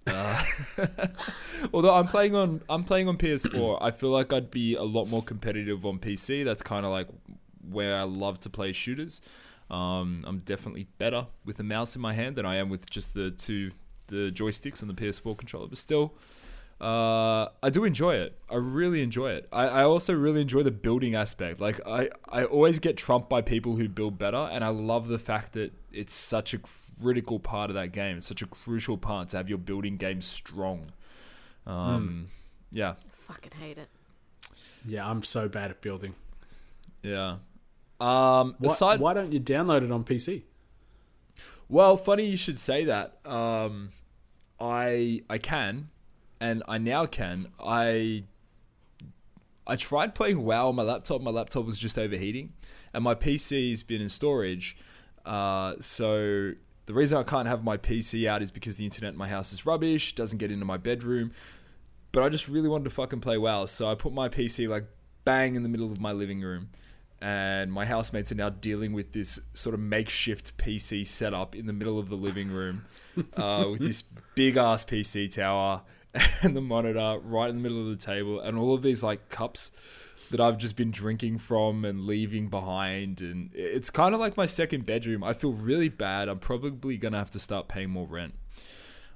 Uh, (laughs) although I'm playing on I'm playing on PS4, I feel like I'd be a lot more competitive on PC. That's kind of like where I love to play shooters. Um, I'm definitely better with a mouse in my hand than I am with just the two the joysticks and the PS4 controller. But still, uh, I do enjoy it. I really enjoy it. I, I also really enjoy the building aspect. Like I, I always get trumped by people who build better, and I love the fact that it's such a critical part of that game. It's such a crucial part to have your building game strong. Um, yeah, Fucking hate it. Yeah, I'm so bad at building. yeah. Um, Why, aside, why don't you download it on PC? Well, funny you should say that. Um, I I can, and I now can. I I tried playing WoW on my laptop. My laptop was just overheating, and my PC's been in storage. Uh, so the reason I can't have my PC out is because the internet in my house is rubbish. Doesn't get into my bedroom. But I just really wanted to fucking play WoW, so I put my PC like bang in the middle of my living room. And my housemates are now dealing with this sort of makeshift PC setup in the middle of the living room uh, with this (laughs) big ass PC tower (laughs) and the monitor right in the middle of the table and all of these like cups that I've just been drinking from and leaving behind. And it's kind of like my second bedroom. I feel really bad. I'm probably going to have to start paying more rent.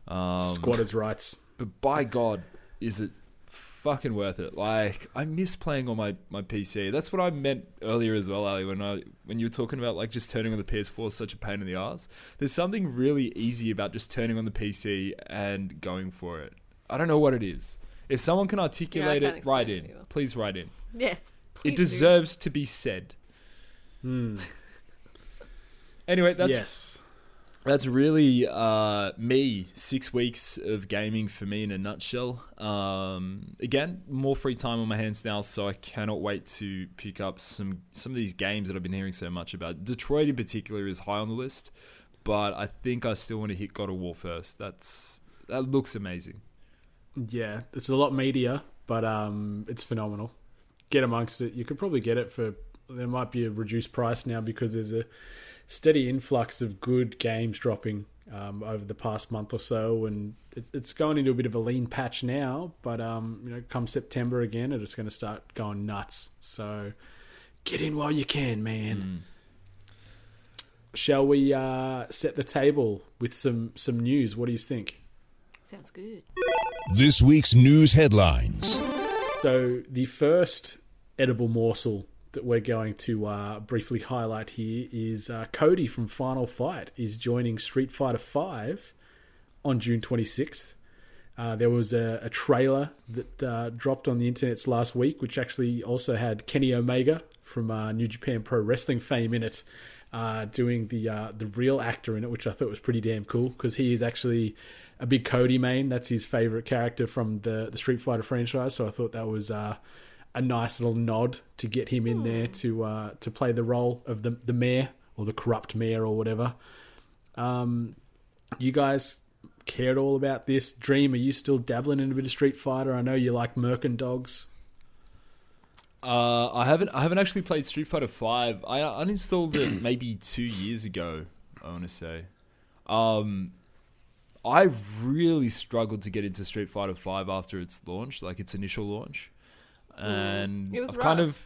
Um, Squatters' rights. but by God, is it fucking worth it? Like I miss playing on my, my PC. That's what I meant earlier as well, Ally. When I when you were talking about like just turning on the PS4 is such a pain in the ass. There's something really easy about just turning on the PC and going for it. I don't know what it is. If someone can articulate can't it, write explain in. either. Please write in. (laughs) Yeah. please it do. deserves to be said. Hmm. Anyway, that's yes. that's really uh, me. Six weeks of gaming for me in a nutshell. Um, again, more free time on my hands now, so I cannot wait to pick up some some of these games that I've been hearing so much about. Detroit in particular is high on the list, but I think I still want to hit God of War first. That's that looks amazing. Yeah, it's a lot meatier, but um, it's phenomenal. Get amongst it. You could probably get it for there might be a reduced price now because there's a steady influx of good games dropping um, over the past month or so, and it's, it's going into a bit of a lean patch now. But um, you know, come September again, it's going to start going nuts. So get in while you can, man. Shall we uh, set the table with some some news? What do you think? Sounds good. This week's news headlines. So the first edible morsel that we're going to uh, briefly highlight here is uh, Cody from Final Fight is joining Street Fighter Five on June 26th. Uh, there was a, a trailer that uh, dropped on the internet last week, which actually also had Kenny Omega from uh, New Japan Pro Wrestling fame in it, uh, doing the the real actor in it, which I thought was pretty damn cool because he is actually a big Cody main. That's his favorite character from the the Street Fighter franchise. So I thought that was uh, a nice little nod to get him in there to uh, to play the role of the the mayor or the corrupt mayor or whatever. Um, you guys cared all about this? Dream, are you still dabbling in a bit of Street Fighter? I know you like Merkin dogs. Uh, I haven't I haven't actually played Street Fighter Five. I uninstalled it (clears throat) maybe two years ago. I want to say. Um, I really struggled to get into Street Fighter Five after its launch, like its initial launch, and It was I've kind of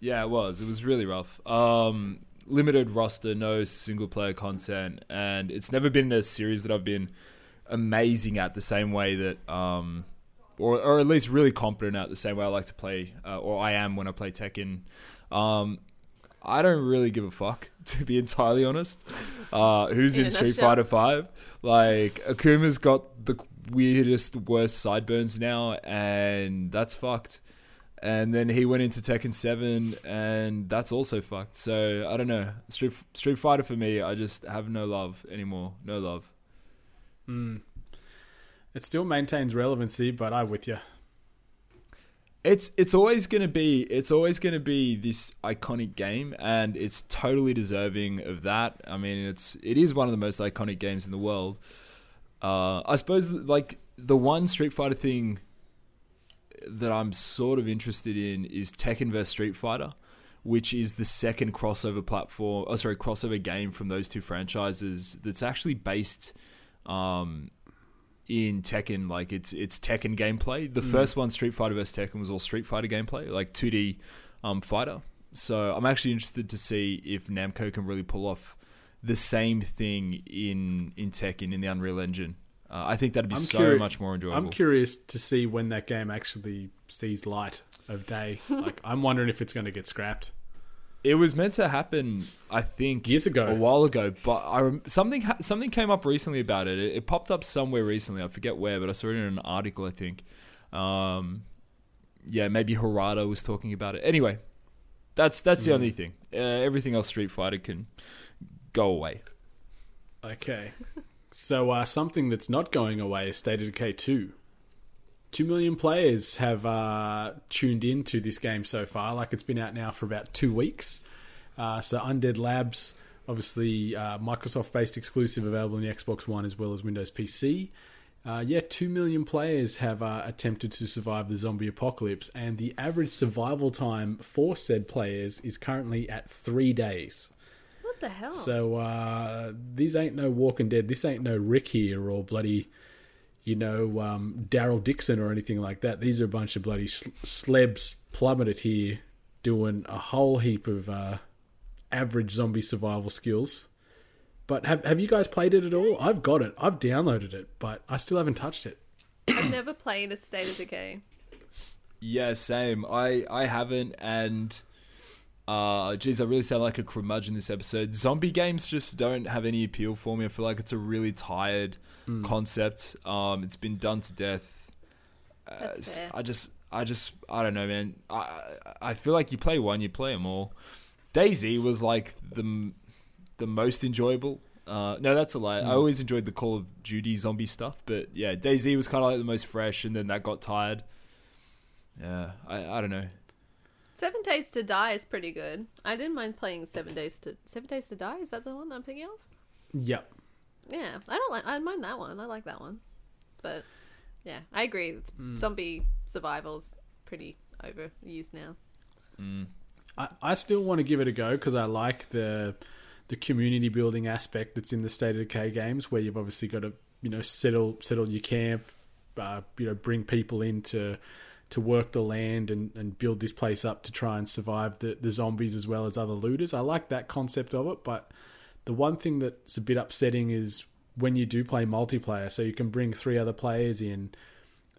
yeah, it was. It was really rough. Um, limited roster, no single player content, and it's never been a series that I've been amazing at the same way that um, or or at least really competent at the same way I like to play, uh, or I am when I play Tekken. Um, I don't really give a fuck, (laughs) to be entirely honest. Uh, who's In in, Street nutshell. Fighter Five? Like Akuma's got the weirdest, worst sideburns now, and that's fucked. And then he went into Tekken Seven, and that's also fucked. So I don't know. Street Street Fighter for me, I just have no love anymore. No love. It still maintains relevancy, but I'm with you. It's it's always gonna be it's always gonna be this iconic game, and it's totally deserving of that. I mean, it's it is one of the most iconic games in the world. Uh, I suppose like the one Street Fighter thing that I'm sort of interested in is Tekken vs Street Fighter, which is the second crossover platform. Oh, sorry, crossover game from those two franchises that's actually based um, in Tekken. Like it's it's Tekken gameplay. The first one, Street Fighter vs Tekken, was all Street Fighter gameplay, like 2D um, fighter. So I'm actually interested to see if Namco can really pull off the same thing in in Tekken in the Unreal Engine. Uh, I think that'd be I'm so curi- much more enjoyable. I'm curious to see when that game actually sees light of day. (laughs) like, I'm wondering if it's going to get scrapped. It was meant to happen, I think, Years ago. a while ago. But I rem- something ha- something came up recently about it. it. It popped up somewhere recently. I forget where, but I saw it in an article. I think. Um, yeah, maybe Harada was talking about it. Anyway, that's that's the Hmm. only thing. Uh, everything else Street Fighter can go away. Okay. so, uh, something that's not going away is State of Decay 2. Two million players have uh, tuned in to this game so far. Like, it's been out now for about two weeks. Uh, so, Undead Labs, obviously, uh, Microsoft based exclusive available on the Xbox One as well as Windows PC. Uh, yeah, 2 million players have uh, attempted to survive the zombie apocalypse, and the average survival time for said players is currently at three days. What the hell? So uh, these ain't no Walking Dead. This ain't no Rick here or bloody, you know, um, Daryl Dixon or anything like that. These are a bunch of bloody sl- slebs plummeted here doing a whole heap of uh, average zombie survival skills. But have have you guys played it at all? I've got it. I've downloaded it, but I still haven't touched it. I've never played a State of Decay. Yeah, same. I I haven't, and uh, geez, I really sound like a curmudgeon this episode. Zombie games just don't have any appeal for me. I feel like it's a really tired concept. Um, it's been done to death. Uh, That's s- fair. I just, I just, I don't know, man. I, I I feel like you play one, you play them all. DayZ was like the the most enjoyable. Uh, no, that's a lie. I always enjoyed the Call of Duty zombie stuff, but yeah, DayZ was kind of like the most fresh, and then that got tired. Yeah, I, I don't know. Seven Days to Die is pretty good. I didn't mind playing Seven Days to Seven Days to Die. Is that the one I'm thinking of? Yep. Yeah, I don't like. I mind that one. I like that one. But yeah, I agree. It's zombie survival's pretty overused now. I, I still want to give it a go because I like the the community building aspect that's in the State of Decay games, where you've obviously got to you know settle settle your camp, uh, you know bring people in to to work the land and, and build this place up to try and survive the, the zombies as well as other looters. I like that concept of it, but the one thing that's a bit upsetting is when you do play multiplayer, so you can bring three other players in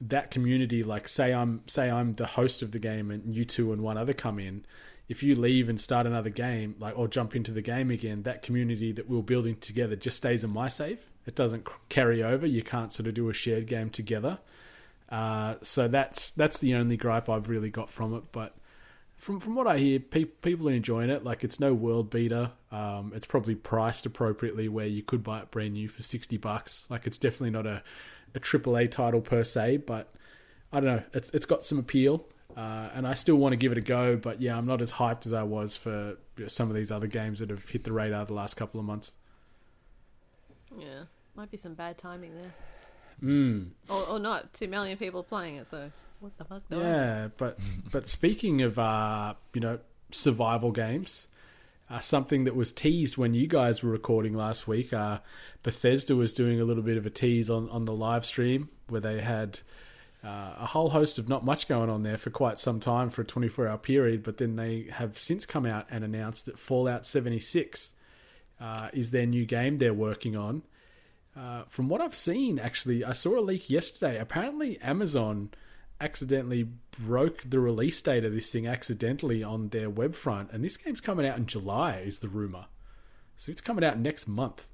that community like say i'm say i'm the host of the game and you two and one other come in if you leave and start another game like or jump into the game again that community that we're building together just stays in my save it doesn't carry over. You can't sort of do a shared game together. Uh, so that's that's the only gripe i've really got from it but from from what I hear, pe- people are enjoying it. Like it's no world beater. Um, it's probably priced appropriately where you could buy it brand new for sixty bucks. Like it's definitely not a a triple A title per se, but I don't know. It's it's got some appeal, uh, and I still want to give it a go. But yeah, I'm not as hyped as I was for some of these other games that have hit the radar the last couple of months. Yeah, might be some bad timing there. Mm. Or, or not. Two million people playing it. So what the fuck? do I do? Yeah, but but speaking of uh, you know survival games, uh, something that was teased when you guys were recording last week, uh, Bethesda was doing a little bit of a tease on on the live stream where they had. Uh, a whole host of not much going on there for quite some time for a 24 hour period, but then they have since come out and announced that Fallout 76 uh, is their new game they're working on. Uh, from what I've seen, actually, I saw a leak yesterday. Apparently, Amazon accidentally broke the release date of this thing accidentally on their web front, and this game's coming out in July, is the rumor. So it's coming out next month.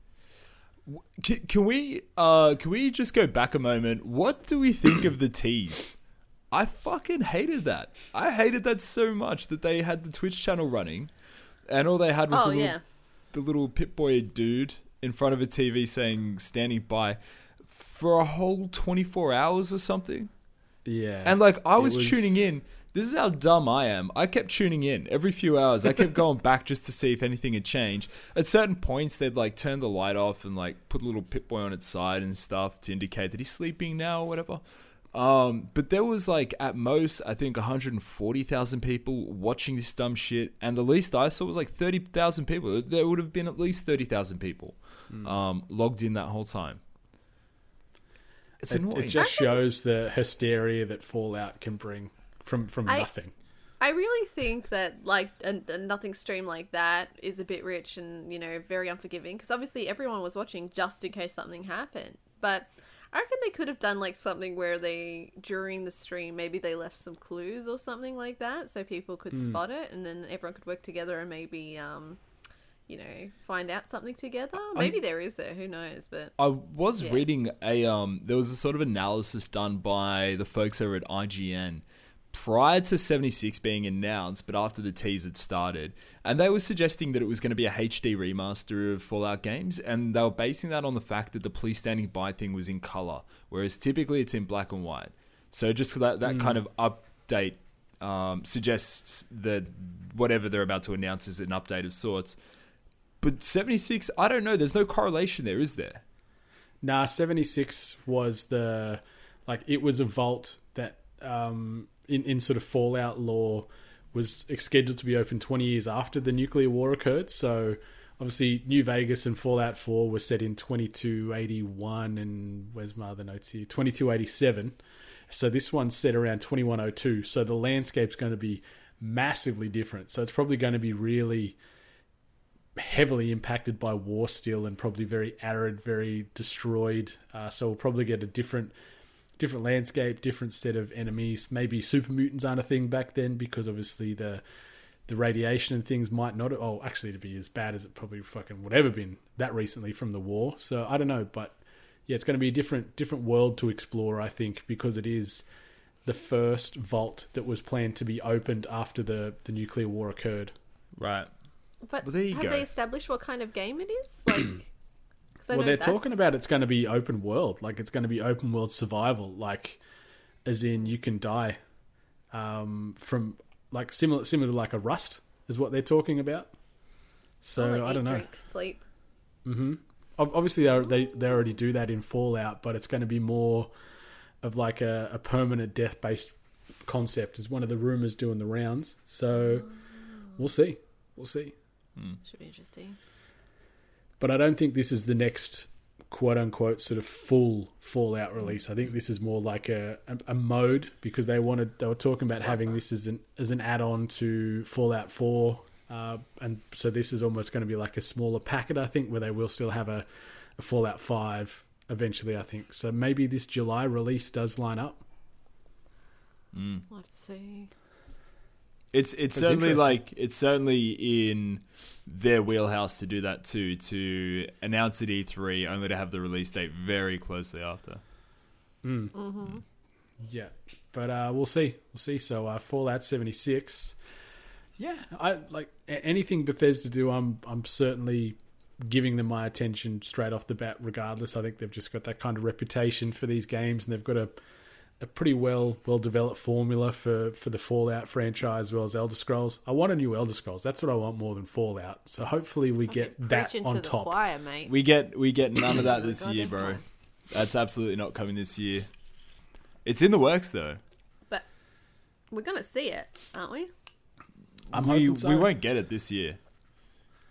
Can, can we uh can we just go back a moment? What do we think of the (clears throat) tease? I fucking hated that. I hated that so much that they had the Twitch channel running, and all they had was Oh the, little, yeah. the little Pip-Boy dude in front of a TV saying "standing by" for a whole twenty four hours or something. Yeah, And like I It was, tuning in. This is how dumb I am. I kept tuning in every few hours. I kept going back just to see if anything had changed. At certain points, they'd like turn the light off and like put a little Pip-Boy on its side and stuff to indicate that he's sleeping now or whatever. Um, but there was like at most, I think 140,000 people watching this dumb shit, and the least I saw was like 30,000 people. There would have been at least 30,000 people um, logged in that whole time. It's it, annoying. it just shows the hysteria that Fallout can bring from from I- nothing. I really think that like a, a nothing stream like that is a bit rich and you know very unforgiving because obviously everyone was watching just in case something happened. But I reckon they could have done like something where they during the stream maybe they left some clues or something like that so people could spot it and then everyone could work together and maybe um you know find out something together. Maybe there is there, who knows? But I was Yeah. reading a um there was a sort of analysis done by the folks over at IGN prior to 76 being announced but after the tease had started and they were suggesting that it was going to be a HD remaster of Fallout games and they were basing that on the fact that the police standing by thing was in color whereas typically it's in black and white so just that that kind of update um, suggests that whatever they're about to announce is an update of sorts but 76 I don't know there's no correlation there is there Nah, seventy six was the like it was a vault that um in, in sort of Fallout lore was scheduled to be open twenty years after the nuclear war occurred. So obviously New Vegas and Fallout Four were set in twenty two eighty one and where's my other notes here? Twenty two eighty seven. So this one's set around twenty one oh two. So the landscape's going to be massively different. So it's probably going to be really heavily impacted by war still and probably very arid, very destroyed. Uh, so we'll probably get a different different landscape, different set of enemies. Maybe super mutants aren't a thing back then because obviously the the radiation and things might not. Oh, actually, to be as bad as it probably fucking would ever been that recently from the war. So I don't know, but yeah, it's going to be a different different world to explore. I think because it is the first vault that was planned to be opened after the the nuclear war occurred. right but Well, there you have go. they established what kind of game it is? Like, (clears throat) well, they're that's- talking about it's going to be open world, like it's going to be open world survival, like as in you can die um, from like similar similar to like a rust is what they're talking about. So like, I don't know. Drink, sleep. Ob- Obviously, they they they already do that in Fallout, but it's going to be more of like a, a permanent death based concept. Is one of the rumors doing the rounds. So we'll see, we'll see. Should be interesting. but I don't think this is the next quote unquote sort of full Fallout release. I think this is more like a, a, a mode because they wanted they were talking about having this as an as an add on to Fallout Four, uh, and so this is almost going to be like a smaller packet. I think where they will still have a, a Fallout Five eventually. I think so. Maybe this July release does line up. We'll have to see. It's it's That's certainly like it's certainly in their wheelhouse to do that too. To announce at E3 only to have the release date very closely after. Hmm. Yeah, but uh, we'll see. We'll see. So uh, Fallout seventy six. Yeah, I like a- anything Bethesda do. I'm I'm certainly giving them my attention straight off the bat. Regardless, I think they've just got that kind of reputation for these games, and they've got a a pretty well well developed formula for for the Fallout franchise as well as Elder Scrolls. I want a new Elder Scrolls. That's what I want more than Fallout. So hopefully we get that on to the top. choir, mate. We get we get none of that (coughs) this Goddamn year, bro. fine. That's absolutely not coming this year. It's in the works though. but we're gonna see it, aren't we? I'm we so. we won't get it this year.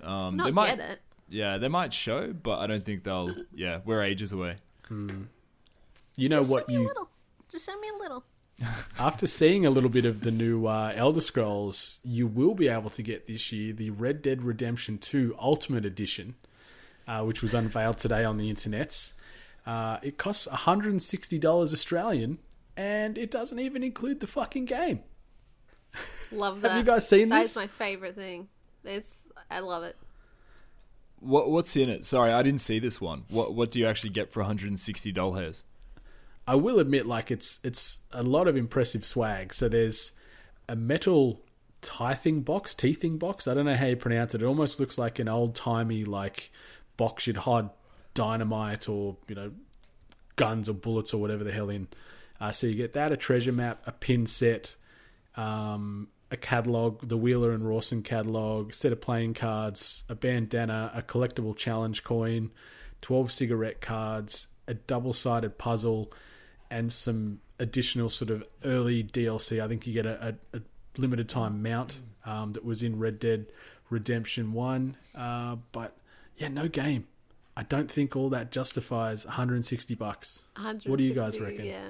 Um, Not they might, get it. yeah, they might show, but I don't think they'll. Yeah, we're ages away. You know Just what show me a you little. Just send me a little. (laughs) After seeing a little bit of the new uh, Elder Scrolls, you will be able to get this year the Red Dead Redemption 2 Ultimate Edition, uh, which was unveiled today on the internets. Uh, it costs $160 Australian, and it doesn't even include the fucking game. Love that. Have you guys seen That's this? That is my favorite thing. It's I love it. What what's in it? Sorry, I didn't see this one. What what do you actually get for 160 doll hairs? I will admit, like it's it's a lot of impressive swag. So there's a metal tithing box, teething box. I don't know how you pronounce it. It almost looks like an old timey like box you'd hide dynamite or you know guns or bullets or whatever the hell in. Uh, so you get that, a treasure map, a pin set, um, a catalog, the Wheeler and Rawson catalog, set of playing cards, a bandana, a collectible challenge coin, 12 cigarette cards, a double sided puzzle, and some additional sort of early DLC. I think you get a, a, a limited time mount um, that was in Red Dead Redemption 1. Uh, but yeah, no game. I don't think all that justifies 160 bucks. What do you guys reckon? Yeah.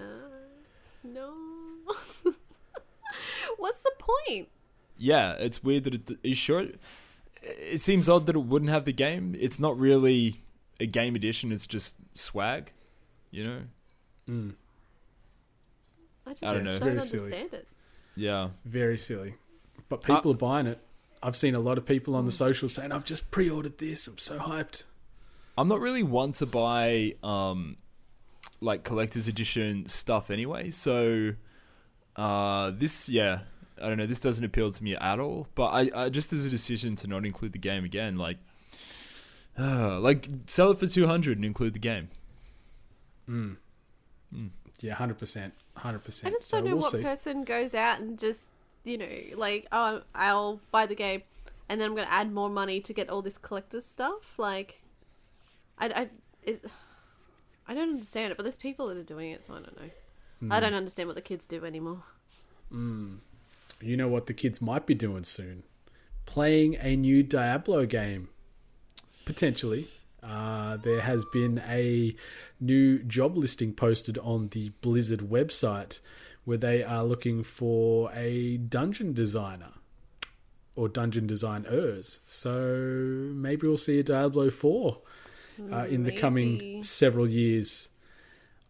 No. (laughs) What's the point? point? Yeah, it's weird that it is sure. It, it seems odd that it wouldn't have the game. It's not really a game edition. It's just swag, you know. I just I don't don't, know. Very understand silly. it. Yeah, Very silly. But people Uh, are buying it. I've seen a lot of people on the social saying, I've just pre ordered this. I'm so hyped. I'm not really one to buy um like collector's edition stuff anyway. So uh this yeah, I don't know, this doesn't appeal to me at all, but I, I just as a decision to not include the game again like uh, (sighs) like sell it for 200 and include the game. Yeah, 100%. 100%. I just don't know we'll what see. person goes out and just, you know, like, oh, I'll buy the game and then I'm going to add more money to get all this collector's stuff. Like, I, I, it, I don't understand it, but there's people that are doing it, so I don't know. Hmm. I don't understand what the kids do anymore. You know what the kids might be doing soon? Playing a new Diablo game. Potentially. Uh, there has been a new job listing posted on the Blizzard website where they are looking for a dungeon designer or dungeon designers. So maybe we'll see a Diablo 4 uh, in the coming several years.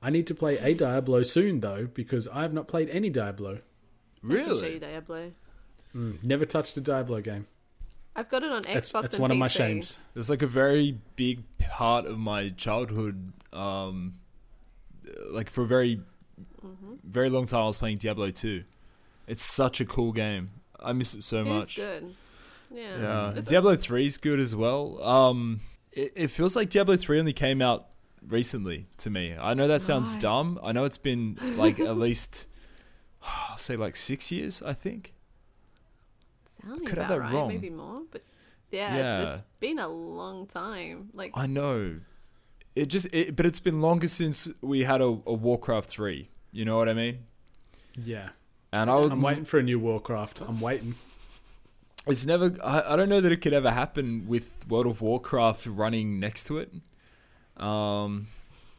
I need to play a Diablo soon, though, because I have not played any Diablo. I can show you Really? Diablo. Never touched a Diablo game. I've got it on Xbox That's, that's and one of my shames. It's like a very big part of my childhood um like for a very very long time I was playing Diablo 2. It's such a cool game. I miss it so It is much. good. Yeah. Yeah, Diablo three is good as well. Um, it, it feels like Diablo three only came out recently to me. I know that sounds Right. dumb. I know it's been like at (laughs) least, (sighs) I'll say like six years. I think. Sounding could have about that right, wrong. maybe more, but yeah, Yeah. It's, it's been a long time. Like, I know. It just, it, but it's been longer since we had a, a Warcraft three. You know what I mean? Yeah. And I would, I'm waiting for a new Warcraft. I'm waiting. It's never. I, I don't know that it could ever happen with World of Warcraft running next to it. Um,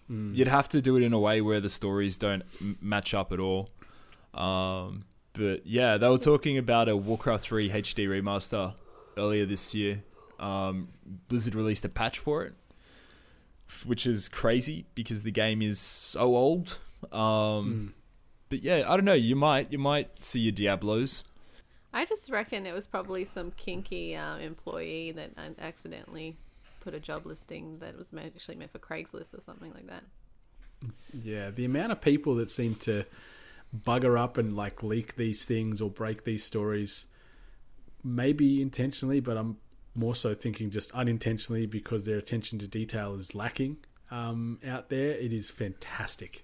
you'd have to do it in a way where the stories don't m- match up at all. Um, but yeah, they were talking about a Warcraft 3 HD remaster earlier this year. Um, Blizzard released a patch for it, which is crazy because the game is so old. Um, But yeah, I don't know. You might you might see your Diablos. I just reckon it was probably some kinky uh, employee that uh, accidentally put a job listing that was actually meant for Craigslist or something like that. Yeah, the amount of people that seem to bugger up and like leak these things or break these stories, maybe intentionally, but I'm more so thinking just unintentionally because their attention to detail is lacking um, out there. It is fantastic.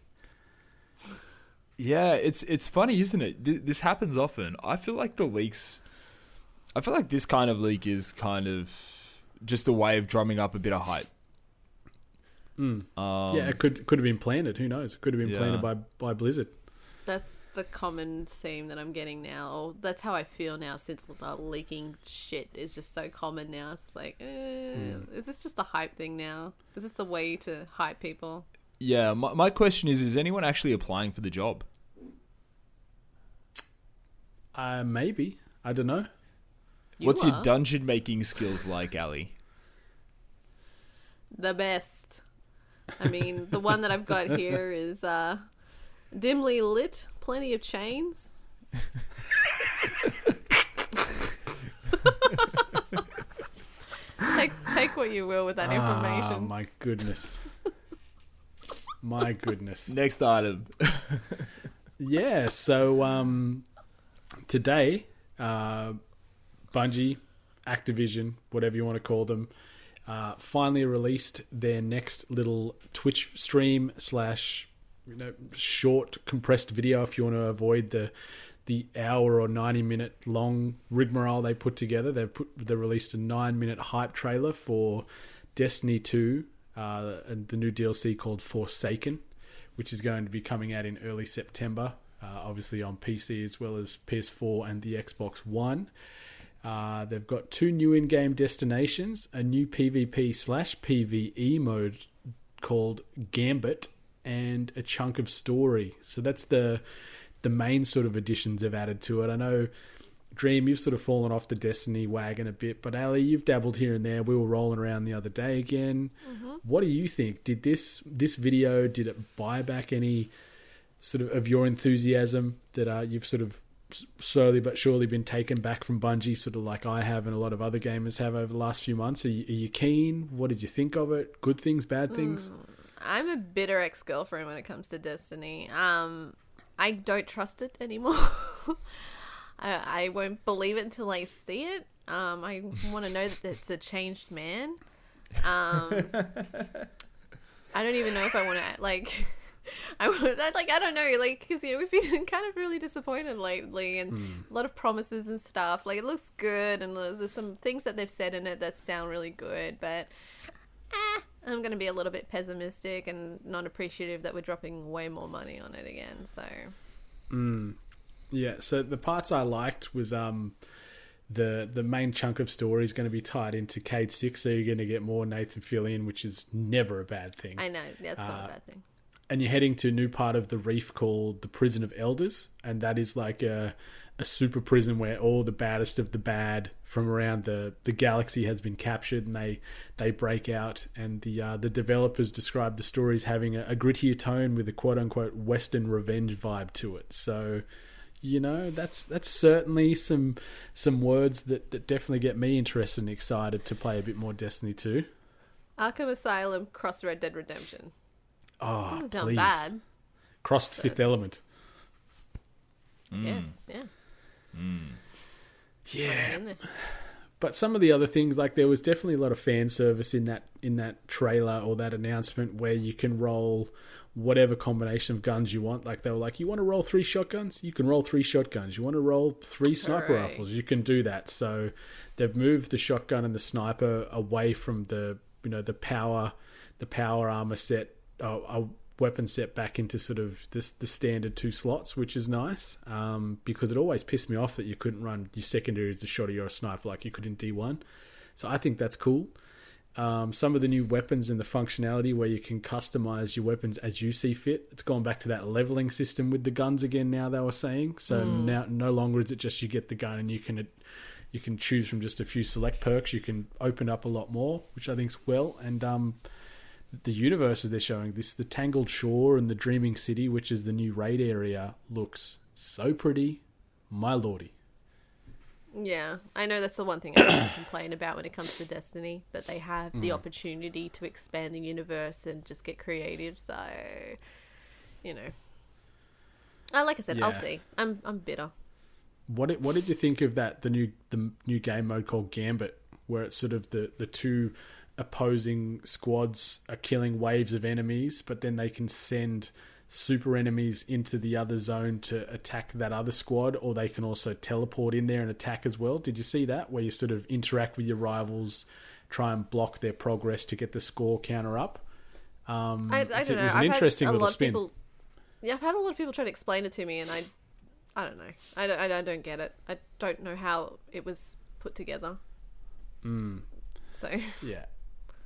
Yeah, it's it's funny, isn't it? Th- this happens often. I feel like the leaks. I feel like this kind of leak is kind of just a way of drumming up a bit of hype. Um, yeah, it could could have been planted. Who knows? It could have been Yeah. planted by by Blizzard. That's the common theme that I'm getting now. Or that's how I feel now since the leaking shit is just so common now. It's like, eh, is this just a hype thing now? Is this the way to hype people? yeah. My my question is: Is anyone actually applying for the job? Uh, maybe I don't know. You What's your dungeon making skills like, Ally? the best. I mean, the one that I've got (laughs) here is uh, dimly lit, plenty of chains. (laughs) take take what you will with that Ah, information. my goodness. my goodness. (laughs) Next item. (laughs) Yeah, so um, today, uh, Bungie, Activision, whatever you want to call them, uh, finally released their next little Twitch stream slash you know short compressed video. If you want to avoid the the hour or ninety minute long rigmarole they put together, They've put they released a nine minute hype trailer for Destiny two, uh, and the new DLC called Forsaken which is going to be coming out in early September, uh, obviously on PC as well as PS4 and the Xbox One. Uh, they've got two new in-game destinations, a new PvP slash PvE mode called Gambit, and a chunk of story. So that's the the main sort of additions they've added to it. I know Dream, you've sort of fallen off the Destiny wagon a bit, but Ally, you've dabbled here and there. We were rolling around the other day again. What do you think? Did this this video did it buy back any sort of of your enthusiasm that uh, you've sort of slowly but surely been taken back from Bungie, sort of like I have and a lot of other gamers have over the last few months? Are you, are you keen? What did you think of it? Good things, bad things? I'm a bitter ex girlfriend when it comes to Destiny. Um, I don't trust it anymore. (laughs) I, I won't believe it until I see it. Um, I want to know that it's a changed man. Um, I don't even know if I want to like. (laughs) I (laughs) would like I don't know like because you know we've been kind of really disappointed lately and a lot of promises and stuff like it looks good and there's, there's some things that they've said in it that sound really good but eh, I'm gonna be a little bit pessimistic and not appreciative that we're dropping way more money on it again so. Yeah, so the parts I liked was um the the main chunk of story is going to be tied into Cayde-6, so you're going to get more Nathan Fillion, which is never a bad thing. I know that's not Uh, a bad thing. and you're heading to a new part of the reef called the Prison of Elders, and that is like a a super prison where all the baddest of the bad from around the, the galaxy has been captured, and they they break out. And the uh, the developers describe the story as having a, a grittier tone with a quote unquote Western revenge vibe to it. So. You know, that's that's certainly some some words that, that definitely get me interested and excited to play a bit more Destiny 2. Arkham Asylum cross Red Dead Redemption Oh, doesn't sound please. bad Cross the fifth element. yes yeah Yeah, but some of the other things like there was definitely a lot of fan service in that in that trailer or that announcement where you can roll whatever combination of guns you want. Like they were like you want to roll three shotguns? You can roll three shotguns. You want to roll three sniper Right. rifles? You can do that. So they've moved the shotgun and the sniper away from the you know the power the power armor set uh, a weapon set back into sort of this the standard two slots which is nice um, because it always pissed me off that you couldn't run your secondary as a shot or a sniper like you could in D1 so I think that's cool um, some of the new weapons and the functionality where you can customize your weapons as you see fit. It's gone back to that leveling system with the guns again. Now they were saying so now no longer is it just you get the gun and you can you can choose from just a few select perks. You can open up a lot more, which I think's well. And um, the universes they're showing this the Tangled Shore and the Dreaming City, which is the new raid area, looks so pretty, my lordy. Yeah, I know that's the one thing I (coughs) complain about when it comes to Destiny that they have Mm. the opportunity to expand the universe and just get creative. So, you know, uh, like I said, I'll see. I'm I'm bitter. What did, what did you think of that the new the new game mode called Gambit, where it's sort of the the two opposing squads are killing waves of enemies, but then they can send super enemies into the other zone to attack that other squad, or they can also teleport in there and attack as well. Did you see that where you sort of interact with your rivals, try and block their progress to get the score counter up? Um, I, I don't know. It was an I've interesting a little lot of spin. people. Yeah, I've had a lot of people try to explain it to me, and I, I don't know. I don't, I don't, I don't get it. I don't know how it was put together. Hmm. So Yeah.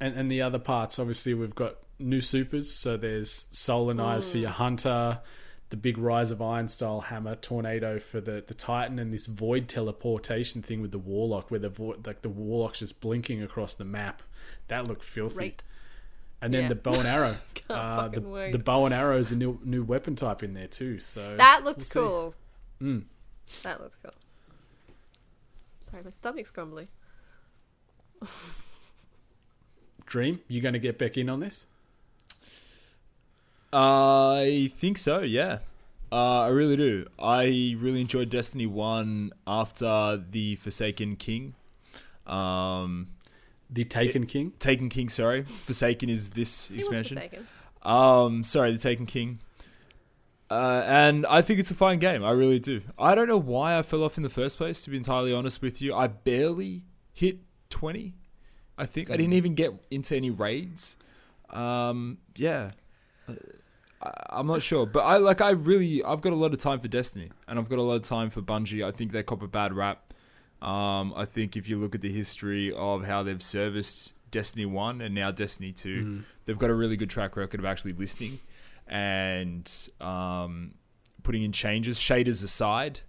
And and the other parts, obviously, we've got new supers. So there's Solar Knives for your Hunter, the big Rise of Iron style hammer, Tornado for the, the Titan, and this Void teleportation thing with the Warlock, where the vo- like the Warlock's just blinking across the map. That looked filthy. And then Yeah. the bow and arrow. (laughs) Uh, the, wait. the bow and arrow is a new new weapon type in there too. So that looked we'll cool. Mm. That looks cool. Sorry, my stomach's grumbly. (laughs) Dream, you going to get back in on this? I think so. Yeah, uh, I really do. I really enjoyed Destiny One after the Forsaken King. Um, The Taken King. Taken King. Sorry, Forsaken is this He expansion. forsaken. Um, sorry, the Taken King. Uh, and I think it's a fine game. I really do. I don't know why I fell off in the first place. To be entirely honest with you, I barely hit twenty. I think I didn't even get into any raids. Um, yeah, I, I'm not sure, but I like. I really, I've got a lot of time for Destiny, and I've got a lot of time for Bungie. I think they cop a bad rap. Um, I think if you look at the history of how they've serviced Destiny One and now Destiny 2 they've got a really good track record of actually listening and um, putting in changes, shaders aside.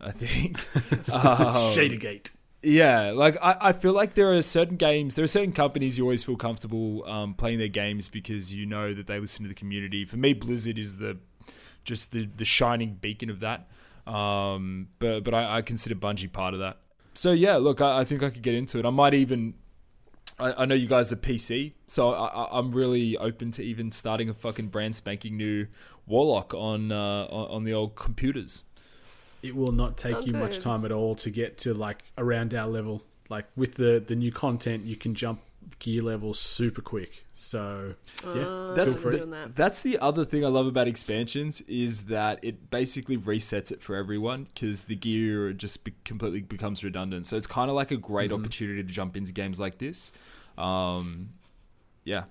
I think. (laughs) um, Shadergate. Yeah, like I, I feel like there are certain games, there are certain companies you always feel comfortable um, playing their games because you know that they listen to the community. For me, Blizzard is the just the, the shining beacon of that. Um, but but I, I consider Bungie part of that. So yeah, look, I, I think I could get into it. I might even. I, I know you guys are PC, so I, I'm really open to even starting a fucking brand spanking new Warlock on uh, on, on the old computers. It will not take Oh, you much time at all to get to like around our level. Like with the the new content, you can jump gear levels super quick. So yeah, Uh, That's feel free. the, doing that. that's the other thing I love about expansions is that it basically resets it for everyone because the gear just be- completely becomes redundant. So it's kind of like a great Mm-hmm. opportunity to jump into games like this. Um, yeah,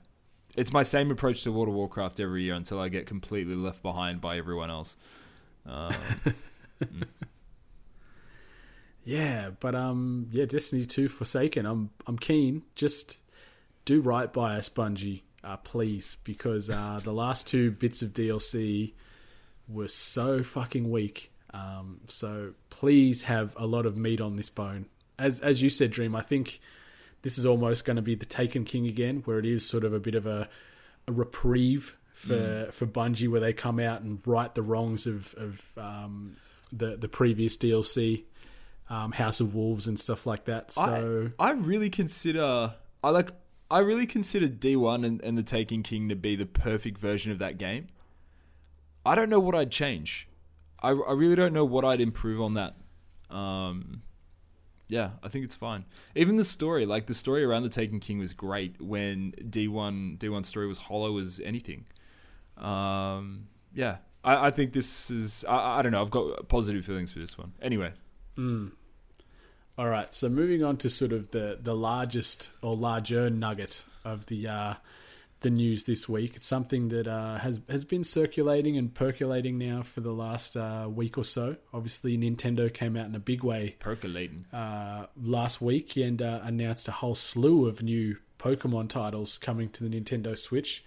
it's my same approach to World of Warcraft every year until I get completely left behind by everyone else. Um, (laughs) (laughs) Yeah, but um, yeah, Destiny Two Forsaken. I'm I'm keen. Just do right by us, Bungie, uh, please, because uh, the last two bits of DLC were so fucking weak. Um, so please have a lot of meat on this bone. As as you said, Dream. I think this is almost going to be the Taken King again, where it is sort of a bit of a, a reprieve for for Bungie, where they come out and right the wrongs of of um, the the previous DLC um, House of Wolves and stuff like that. So I, I really consider I like I really consider D1 and, and the Taken King to be the perfect version of that game. I don't know what I'd change. I, I really don't know what I'd improve on that. Um, yeah, I think it's fine. Even the story, like the story around the Taken King was great when D1 D1 story was hollow as anything. Um, yeah, I, I think this is I, I don't know. I've got positive feelings for this one. Anyway, all right, so moving on to sort of the the largest or larger nugget of the uh, the news this week. It's something that uh, has has been circulating and percolating now for the last uh, week or so. Obviously, Nintendo came out in a big way percolating. uh, last week and uh, announced a whole slew of new Pokemon titles coming to the Nintendo Switch.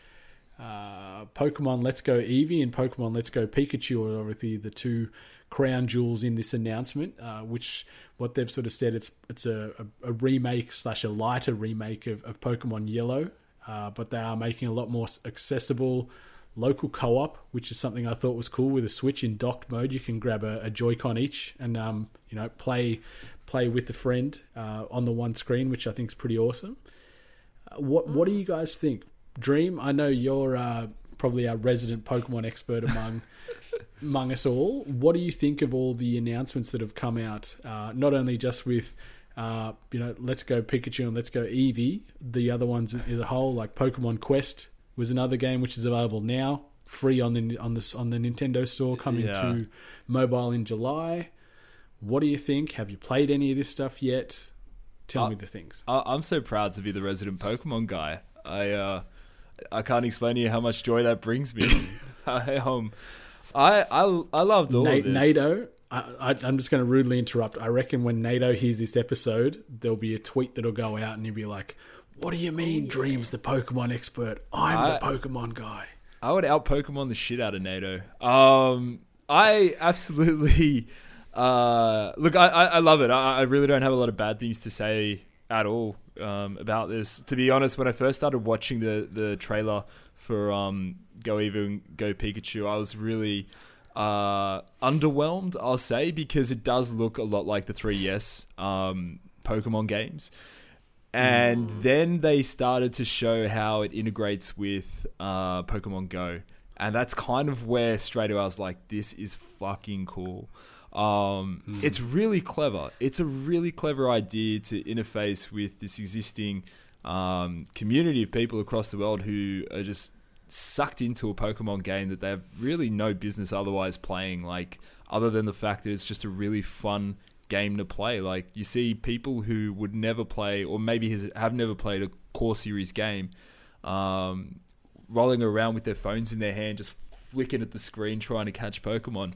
Uh, Pokemon Let's Go Eevee and Pokemon Let's Go Pikachu are obviously the two crown jewels in this announcement. Uh, which what they've sort of said it's it's a, a, a remake slash a lighter remake of, of Pokemon Yellow, uh, but they are making a lot more accessible local co-op, which is something I thought was cool with a Switch in docked mode. You can grab a, a Joy-Con each and um, you know play play with a friend uh, on the one screen, which I think is pretty awesome. Uh, what what do you guys think? Dream, I know you're uh, probably our resident Pokemon expert among (laughs) among us all. What do you think of all the announcements that have come out? Uh, not only just with uh, you know, Let's Go Pikachu and Let's Go Eevee, the other ones as a whole, like Pokemon Quest was another game which is available now, free on the on the on the Nintendo Store, coming Yeah. to mobile in July. What do you think? Have you played any of this stuff yet? Tell Uh, me the things. I- I'm so proud to be the resident Pokemon guy. I uh, I can't explain to you how much joy that brings me. I (laughs) (laughs) um, I I, I loved all Na- of this. NATO. I, I, I'm just going to rudely interrupt. I reckon when NATO hears this episode, there'll be a tweet that'll go out, and he'll be like, "What do you mean, Dream's the Pokemon expert? I'm I- the Pokemon guy." I would out Pokemon the shit out of NATO. Um, I absolutely (laughs) uh, look. I, I, I love it. I, I really don't have a lot of bad things to say at all um, about this. To be honest, when I first started watching the the trailer for um, Go Eevee and Go Pikachu, I was really uh, underwhelmed. I'll say because it does look a lot like the 3DS um, Pokemon games. And then they started to show how it integrates with uh, Pokemon Go. And that's kind of where straight away I was like, this is fucking cool. Um, It's really clever. It's a really clever idea to interface with this existing um, community of people across the world who are just sucked into a Pokemon game that they have really no business otherwise playing. Like, other than the fact that it's just a really fun game to play. Like you see people who would never play, or maybe has, have never played a core series game, um, rolling around with their phones in their hand, just flicking at the screen trying to catch Pokemon.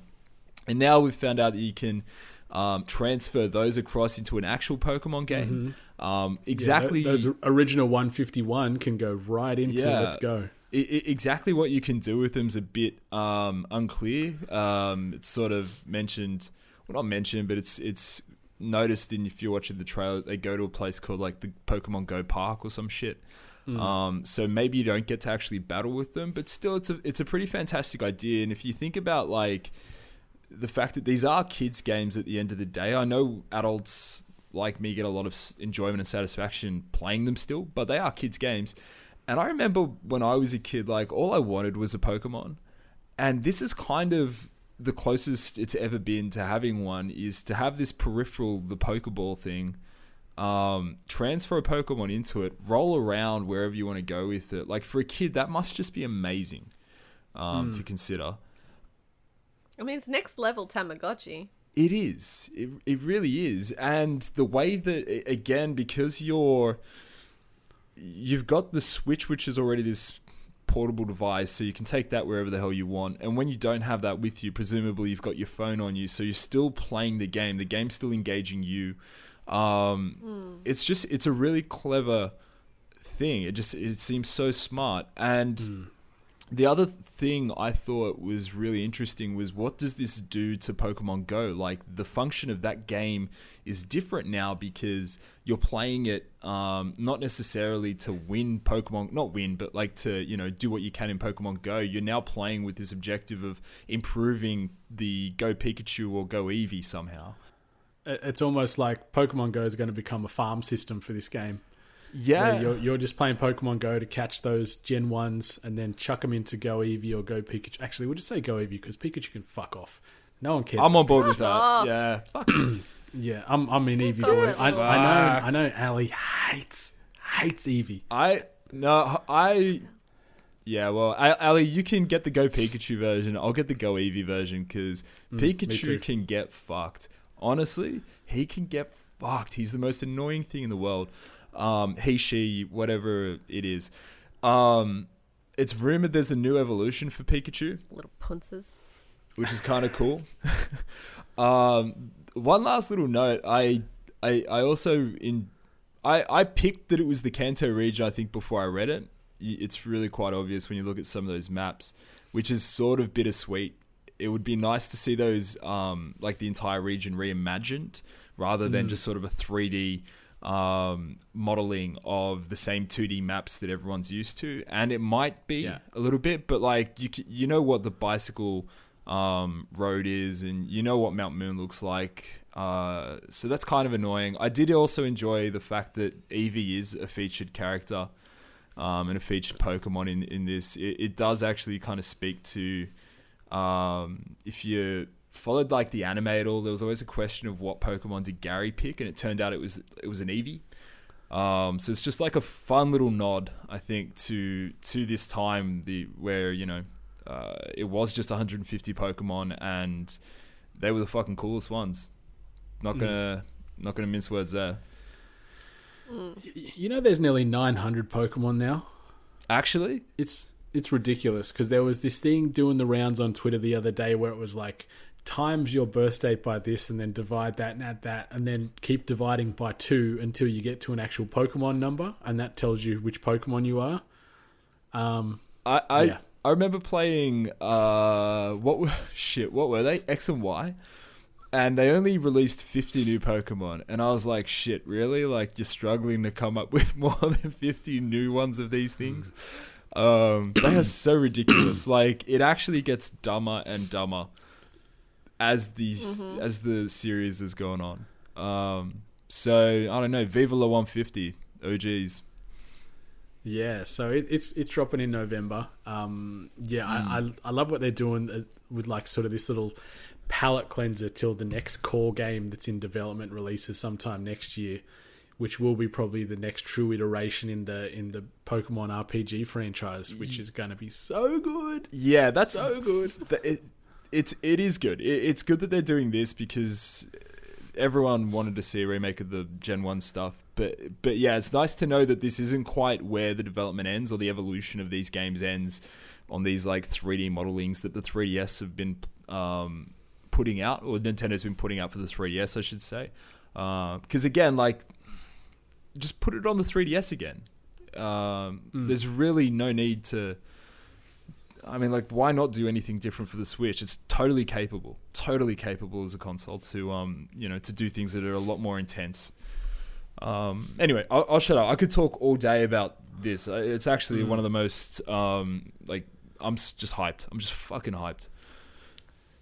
And now we've found out that you can um, transfer those across into an actual Pokemon game. Um, exactly. tho- those original 151 can go right into Yeah. Let's Go. Exactly what you can do with them is a bit um, unclear. Um, it's sort of mentioned, well not mentioned, but it's it's noticed in if you're watching the trailer, they go to a place called like the Pokemon Go Park or some shit. Um, so maybe you don't get to actually battle with them, but still, it's a it's a pretty fantastic idea. And if you think about like the fact that these are kids games at the end of the day, I know adults like me get a lot of enjoyment and satisfaction playing them still, but they are kids games. And I remember when I was a kid, like all I wanted was a Pokemon, and this is kind of the closest it's ever been to having one is to have this peripheral, the Pokeball thing, um, transfer a Pokemon into it, roll around wherever you want to go with it. Like for a kid, that must just be amazing um, to consider. I mean, it's next level Tamagotchi. It is. It, it really is. And the way that again because you're you've got the Switch which is already this portable device so you can take that wherever the hell you want. And when you don't have that with you, presumably you've got your phone on you so you're still playing the game. The game's still engaging you. Um it's just it's a really clever thing. It just it seems so smart and the other thing I thought was really interesting was what does this do to Pokemon Go? Like the function of that game is different now because you're playing it um, not necessarily to win Pokemon, not win, but like to you know do what you can in Pokemon Go. You're now playing with this objective of improving the Go Pikachu or Go Eevee somehow. It's almost like Pokemon Go is going to become a farm system for this game. Yeah, you're, you're just playing Pokemon Go to catch those Gen 1s and then chuck them into Go Eevee or Go Pikachu. Actually, we'll just say Go Eevee because Pikachu can fuck off. No one cares. I'm on board with that. off. Yeah, fuck. (clears throat) yeah, I'm, I'm in Eevee. off boy. I, I know. I know Ally hates, hates Eevee. I no, I yeah. Well, I, Ally, you can get the Go Pikachu version. I'll get the Go Eevee version because Mm. Pikachu can get fucked. Honestly, he can get fucked. He's the most annoying thing in the world. Um, he, she, whatever it is. Um, it's rumored there's a new evolution for Pikachu Little punces. which is kind of cool. (laughs) um, one last little note: I, I, I also in, I, I picked that it was the Kanto region. I think before I read it, it's really quite obvious when you look at some of those maps, which is sort of bittersweet. It would be nice to see those, um, like the entire region reimagined, rather than just sort of a three D um, modeling of the same 2D maps that everyone's used to, and it might be Yeah. a little bit, but like you you know what the bicycle um, road is, and you know what Mount Moon looks like. Uh, so that's kind of annoying. I did also enjoy the fact that Eevee is a featured character um, and a featured Pokemon in in this. It, it does actually kind of speak to um, if you followed like the anime at all. There was always a question of what Pokemon did Gary pick, and it turned out it was it was an Eevee. Um, so it's just like a fun little nod, I think, to to this time the where you know uh, it was just 150 Pokemon and they were the fucking coolest ones. Not gonna not gonna mince words there. You know, there's nearly 900 Pokemon now. Actually, It's it's ridiculous because there was this thing doing the rounds on Twitter the other day where it was like times your birth date by this and then divide that and add that and then keep dividing by two until you get to an actual Pokemon number and that tells you which Pokemon you are. Um, I I, Yeah. I remember playing uh what were (laughs) shit what were they X and Y, and they only released 50 new Pokemon, and I was like shit really like you're struggling to come up (laughs) with more than 50 new ones of these things. Um, they are so ridiculous. Like it actually gets dumber and dumber as these as the series is going on. Um, so I don't know. Viva la 150 OGs. Yeah, so it, it's it's dropping in November. Um, yeah, I, I I love what they're doing uh, with like sort of this little palette cleanser till the next core game that's in development releases sometime next year, which will be probably the next true iteration in the in the Pokemon RPG franchise, which is going to be so good. Yeah, that's So good. th- It, it's it is good. It, it's good that they're doing this because everyone wanted to see a remake of the Gen One stuff. But but yeah, it's nice to know that this isn't quite where the development ends or the evolution of these games ends on these like 3D modelings that the 3DS have been um, putting out or Nintendo's been putting out for the 3DS, I should say. Because again, like just put it on the 3DS again. Um, There's really no need to I mean, like, why not do anything different for the Switch? It's totally capable, totally capable as a console to, um, you know, to do things that are a lot more intense. Um, anyway, I'll, I'll shut up. I could talk all day about this. Uh, It's actually one of the most, um, like, I'm just hyped. I'm just fucking hyped.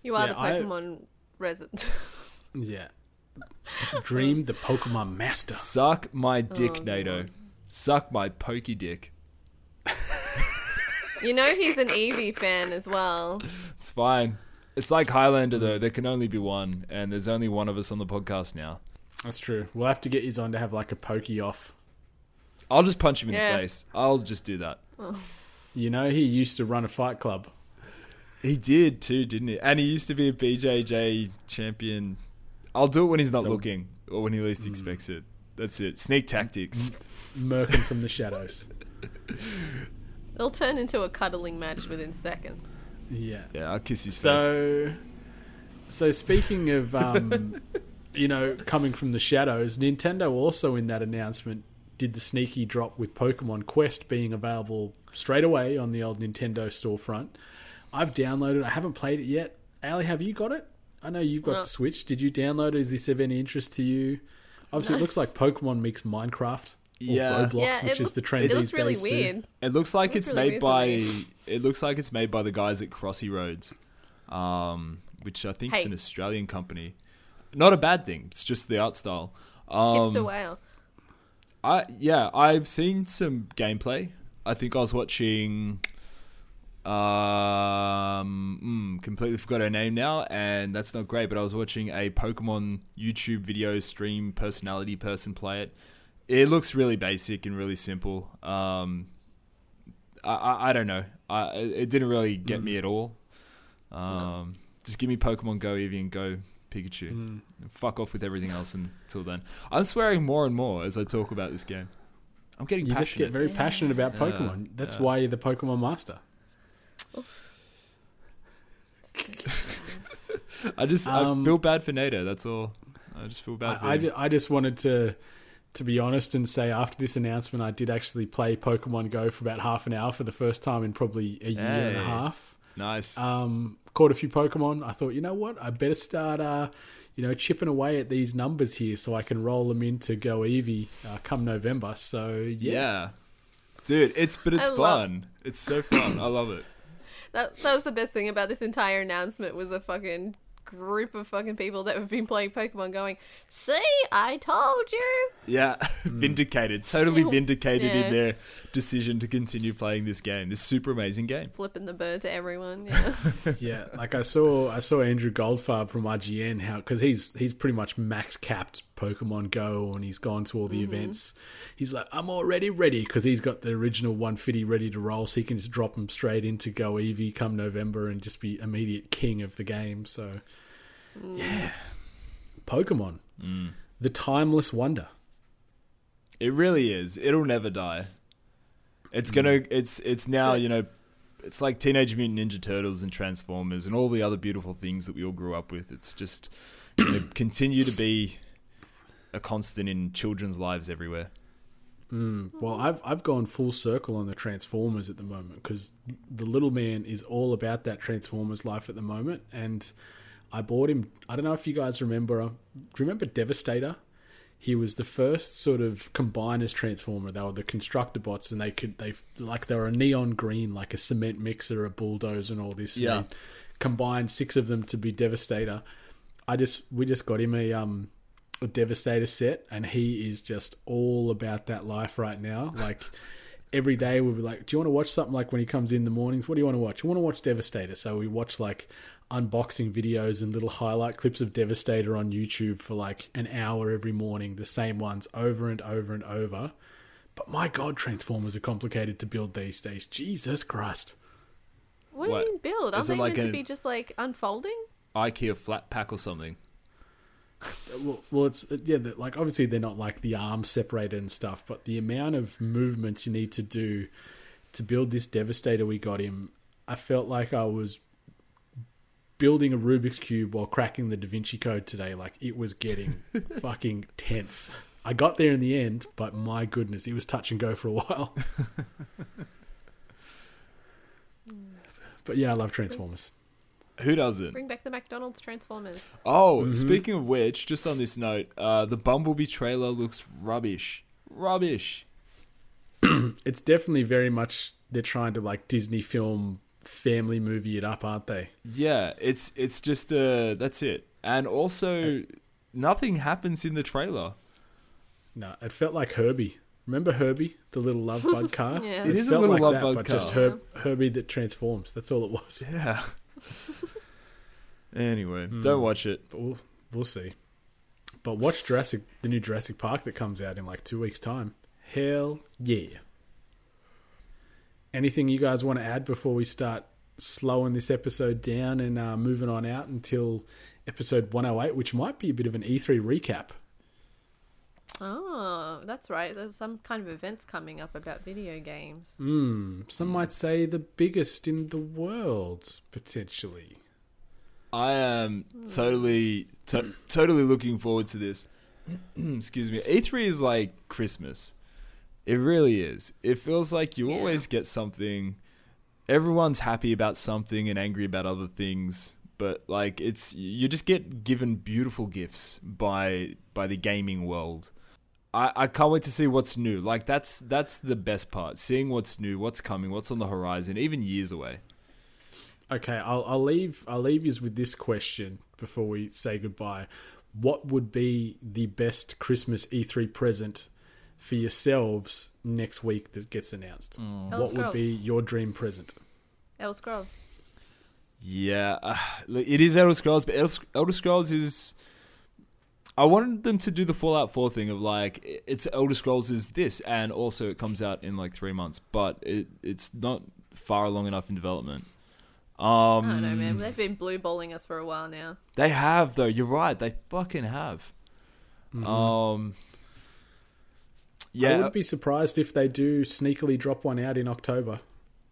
You are Yeah, the I- Pokemon resident. (laughs) Yeah. Dream the Pokemon Master. Suck my dick, Oh, NATO. Suck my pokey dick. (laughs) you know he's an Eevee fan as well. It's fine. It's like Highlander though. There can only be one, and there's only one of us on the podcast now. That's true. We'll have to get you on to have like a pokey off. I'll just punch him in Yeah. the face. I'll just do that. Oh. You know, he used to run a fight club. He did too, didn't he? And he used to be a BJJ champion. I'll do it when he's not So- looking or when he least hmm. expects it. That's it. Sneak tactics. Merkin from the shadows. (laughs) It'll turn into a cuddling match within seconds. Yeah. Yeah, I'll kiss his face. So, so speaking of, um, (laughs) you know, coming from the shadows, Nintendo also in that announcement did the sneaky drop with Pokemon Quest being available straight away on the old Nintendo storefront. I've downloaded. I haven't played it yet. Ally, have you got it? I know you've got No. the Switch. Did you download it? Is this of any interest to you? Obviously, it looks like Pokemon meets Minecraft. Or Yeah. Roblox, yeah, which it, is look- the trend it these looks really days, too. weird. It looks like Looks it's really made by. It looks like it's made by the guys at Crossy Roads, um, which I think is an Australian company. Not a bad thing. It's just the art style. Um, a whale. I yeah, I've seen some gameplay. I think I was watching. Um, mm, completely forgot her name now, and that's not great. But I was watching a Pokemon YouTube video stream personality person play it. It looks really basic and really simple. Um, I I, I don't know. I it didn't really get me at all. Um, just give me Pokemon Go Eevee and Go Pikachu. Mm. Fuck off with everything else until then. I'm swearing more and more as I talk about this game. I'm getting You just get very passionate about Yeah, Pokemon. That's yeah. why you're the Pokemon master. (laughs) (laughs) I just Um, I feel bad for NATO. That's all. I just feel bad for I, I, him. ju- I just wanted to to be honest and say after this announcement, I did actually play Pokemon Go for about half an hour for the first time in probably a year and a half. nice. Um, caught a few Pokemon. I thought, you know what, I better start, uh, you know, chipping away at these numbers here so I can roll them into Go Eevee uh, come November. So yeah, yeah. Dude, it's but it's I love- fun. It's so fun. I love it. That, that was the best thing about this entire announcement was a fucking group of fucking people that have been playing Pokemon going, See, I told you. Yeah, (laughs) vindicated. Mm. Totally (laughs) vindicated Yeah. in their decision to continue playing this game. This super amazing game. Flipping the bird to everyone. (laughs) Yeah. yeah. Like I saw, I saw Andrew Goldfarb from IGN how because he's he's pretty much max capped Pokemon Go and he's gone to all the mm-hmm. events. He's like, I'm already ready because he's got the original 150 ready to roll, so he can just drop them straight into Go Eevee come November and just be immediate king of the game. So Mm. yeah, Pokemon, mm. the timeless wonder. It really is. It'll never die. It's gonna. Mm. It's it's now. You know, it's like Teenage Mutant Ninja Turtles and Transformers and all the other beautiful things that we all grew up with. It's just you (coughs) know, continue to be a constant in children's lives everywhere. Well, I've I've gone full circle on the Transformers at the moment because the little man is all about that Transformers life at the moment, and I bought him. I don't know if you guys remember. Do you remember Devastator? He was the first sort of combiners transformer. They were the constructor bots, and they could they like they were a neon green, like a cement mixer, a bulldozer, and all this. Yeah. combined six of them to be Devastator. I just we just got him a um a Devastator set, and he is just all about that life right now. Like every day we'll be like, "Do you want to watch something?" Like when he comes in the mornings, what do you want to watch? You want to watch Devastator? So we watch like unboxing videos and little highlight clips of Devastator on YouTube for like an hour every morning, the same ones over and over and over. But my God, Transformers are complicated to build these days. Jesus Christ. What, What? do you mean build? Aren't Is it they like meant a- to be just like unfolding? IKEA flat pack or something. Well, well it's uh, yeah, like obviously they're not like the arms separated and stuff, but the amount of movements you need to do to build this Devastator we got him, I felt like I was building a Rubik's cube while cracking the Da Vinci Code today. Like it was getting (laughs) fucking tense. I got there in the end, but my goodness, it was touch and go for a while. (laughs) But yeah, I love Transformers. Who doesn't? Bring back the McDonald's Transformers. Oh, speaking of which, just on this note, uh, the Bumblebee trailer looks rubbish. Rubbish. (clears throat) It's definitely very much they're trying to like Disney film family movie it up, aren't they? Yeah, it's it's just uh that's it. And also nothing happens in the trailer. No, it felt like Herbie. Remember Herbie, the little love bug (laughs) car? Yeah. It is a little like love that, bug but just. Herb, Herbie that transforms. That's all it was. Yeah. (laughs) anyway, don't watch it. But we'll we'll see. But watch Jurassic, the new Jurassic Park that comes out in like two weeks' time. Hell yeah! Anything you guys want to add before we start slowing this episode down and uh, moving on out until episode 108, which might be a bit of an E3 recap? Oh, that's right. There's some kind of events coming up about video games. Hmm. Some might say the biggest in the world, potentially. I am totally to- totally looking forward to this. (clears throat) Excuse me. E3 is like Christmas. It really is. It feels like you Yeah. always get something everyone's happy about something and angry about other things, but like it's you just get given beautiful gifts by by the gaming world. I, I can't wait to see what's new. Like that's that's the best part. Seeing what's new, what's coming, what's on the horizon, even years away. Okay, I'll, I'll leave. I'll leave you with this question before we say goodbye. What would be the best Christmas E3 present for yourselves next week that gets announced? Elder What would be your dream present? Elder Scrolls. Yeah, uh, (sighs) look, it is Elder Scrolls, but Elder, Elder Scrolls is. I wanted them to do the Fallout 4 thing of like it's Elder Scrolls is this, and also it comes out in like three months, but it it's not far along enough in development. I don't know, man. They've been blue balling us for a while now. They have though. You're right. They fucking have. Um. I wouldn't be surprised if they do sneakily drop one out in October,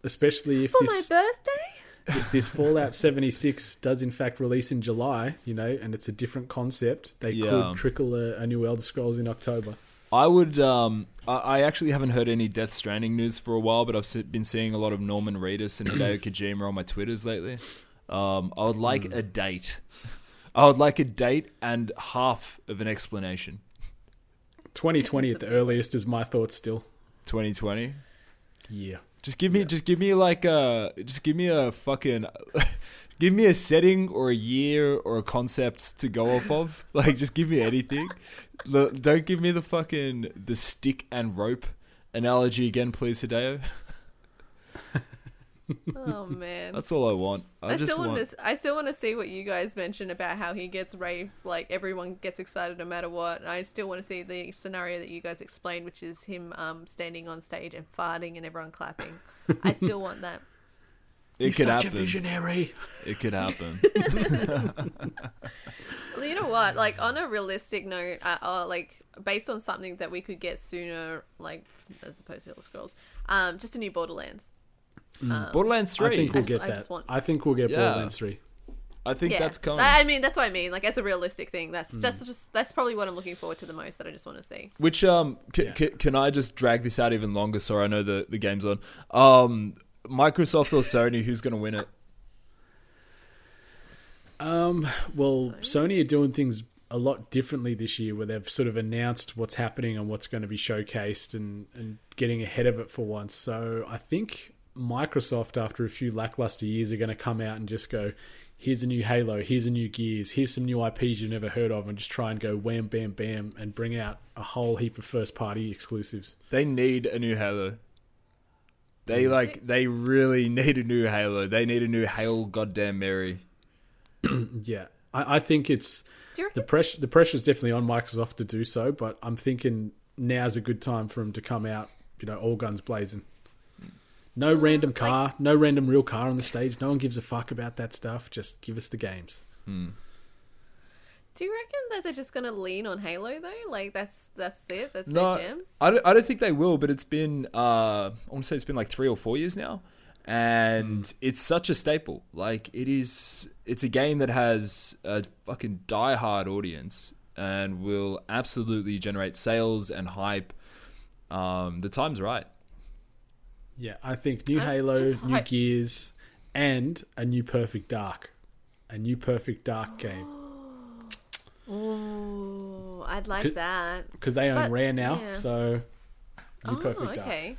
especially if For my birthday? If this Fallout 76 does in fact release in July, you know, and it's a different concept. They Yeah. could trickle a, a new Elder Scrolls in October. I would. Um, I, I actually haven't heard any Death Stranding news for a while, but I've been seeing a lot of Norman Reedus and Hideo (clears throat) Kojima on my Twitters lately. Um, I would like a date. I would like a date and half of an explanation. 2020 at the earliest is my thoughts still. 2020. Yeah. Just give me, just give me like a, just give me a fucking, (laughs) give me a setting or a year or a concept to go off of. (laughs) Like, just give me anything. Look, Don't give me the fucking the stick and rope analogy again, please, Hideo. (laughs) Oh (laughs) man. That's all I want. I, I just still want want. to. I still want to see what you guys mentioned about how he gets rave. Like everyone gets excited no matter what. I still want to see the scenario that you guys explained, which is him um, standing on stage and farting and everyone clapping. I still want that. It could Such happen. a visionary. It could happen. (laughs) Well, you know what? Like on a realistic note, uh, uh, like based on something that we could get sooner, like as opposed to Elder Scrolls, um, just a new Borderlands. Borderlands Three. I think we'll I just- get I that. just want- I think we'll get Yeah. Borderlands 3. I think yeah, that's coming. I I mean, that's what I mean. Like as a realistic thing, that's just just that's probably what I'm looking forward to the most. That I just want to see. Which um, c- Yeah. c- can I just drag this out even longer? So I know the the game's on. Um, Microsoft or Sony, who's going to win it? Um, well, Sony are doing things a lot differently this year, where they've sort of announced what's happening and what's going to be showcased, and and getting ahead of it for once. So I think Microsoft, after a few lackluster years, are going to come out and just go, "Here's a new Halo, here's a new Gears, here's some new IPs you've never heard of," and just try and go wham, bam, bam, and bring out a whole heap of first party exclusives. They need a new Halo. They mm. like they really (laughs) need a new Halo. They need a new Hail Goddamn Mary. (clears throat) Yeah, I, I think it's Do you the pressure. The pressure's definitely on Microsoft to do so, but I'm thinking now's a good time for them to come out. You know, all guns blazing. No random car, no random real car on the stage. No one gives a fuck about that stuff. Just give us the games. Do you reckon that they're just gonna lean on Halo though? Like that's that's it. That's No, their gem. I don't, I don't think they will. But it's been uh, I want to say it's been like three or four years now, and it's such a staple. Like it is. It's a game that has a fucking diehard audience and will absolutely generate sales and hype. Um, the time's right. Yeah, I think new I'm Halo, new hyped. Gears, and a new Perfect Dark, a new Perfect Dark game (gasps) Ooh, I'd like Could- that. because they own But- Rare now. yeah. So new Oh, Perfect Dark. okay.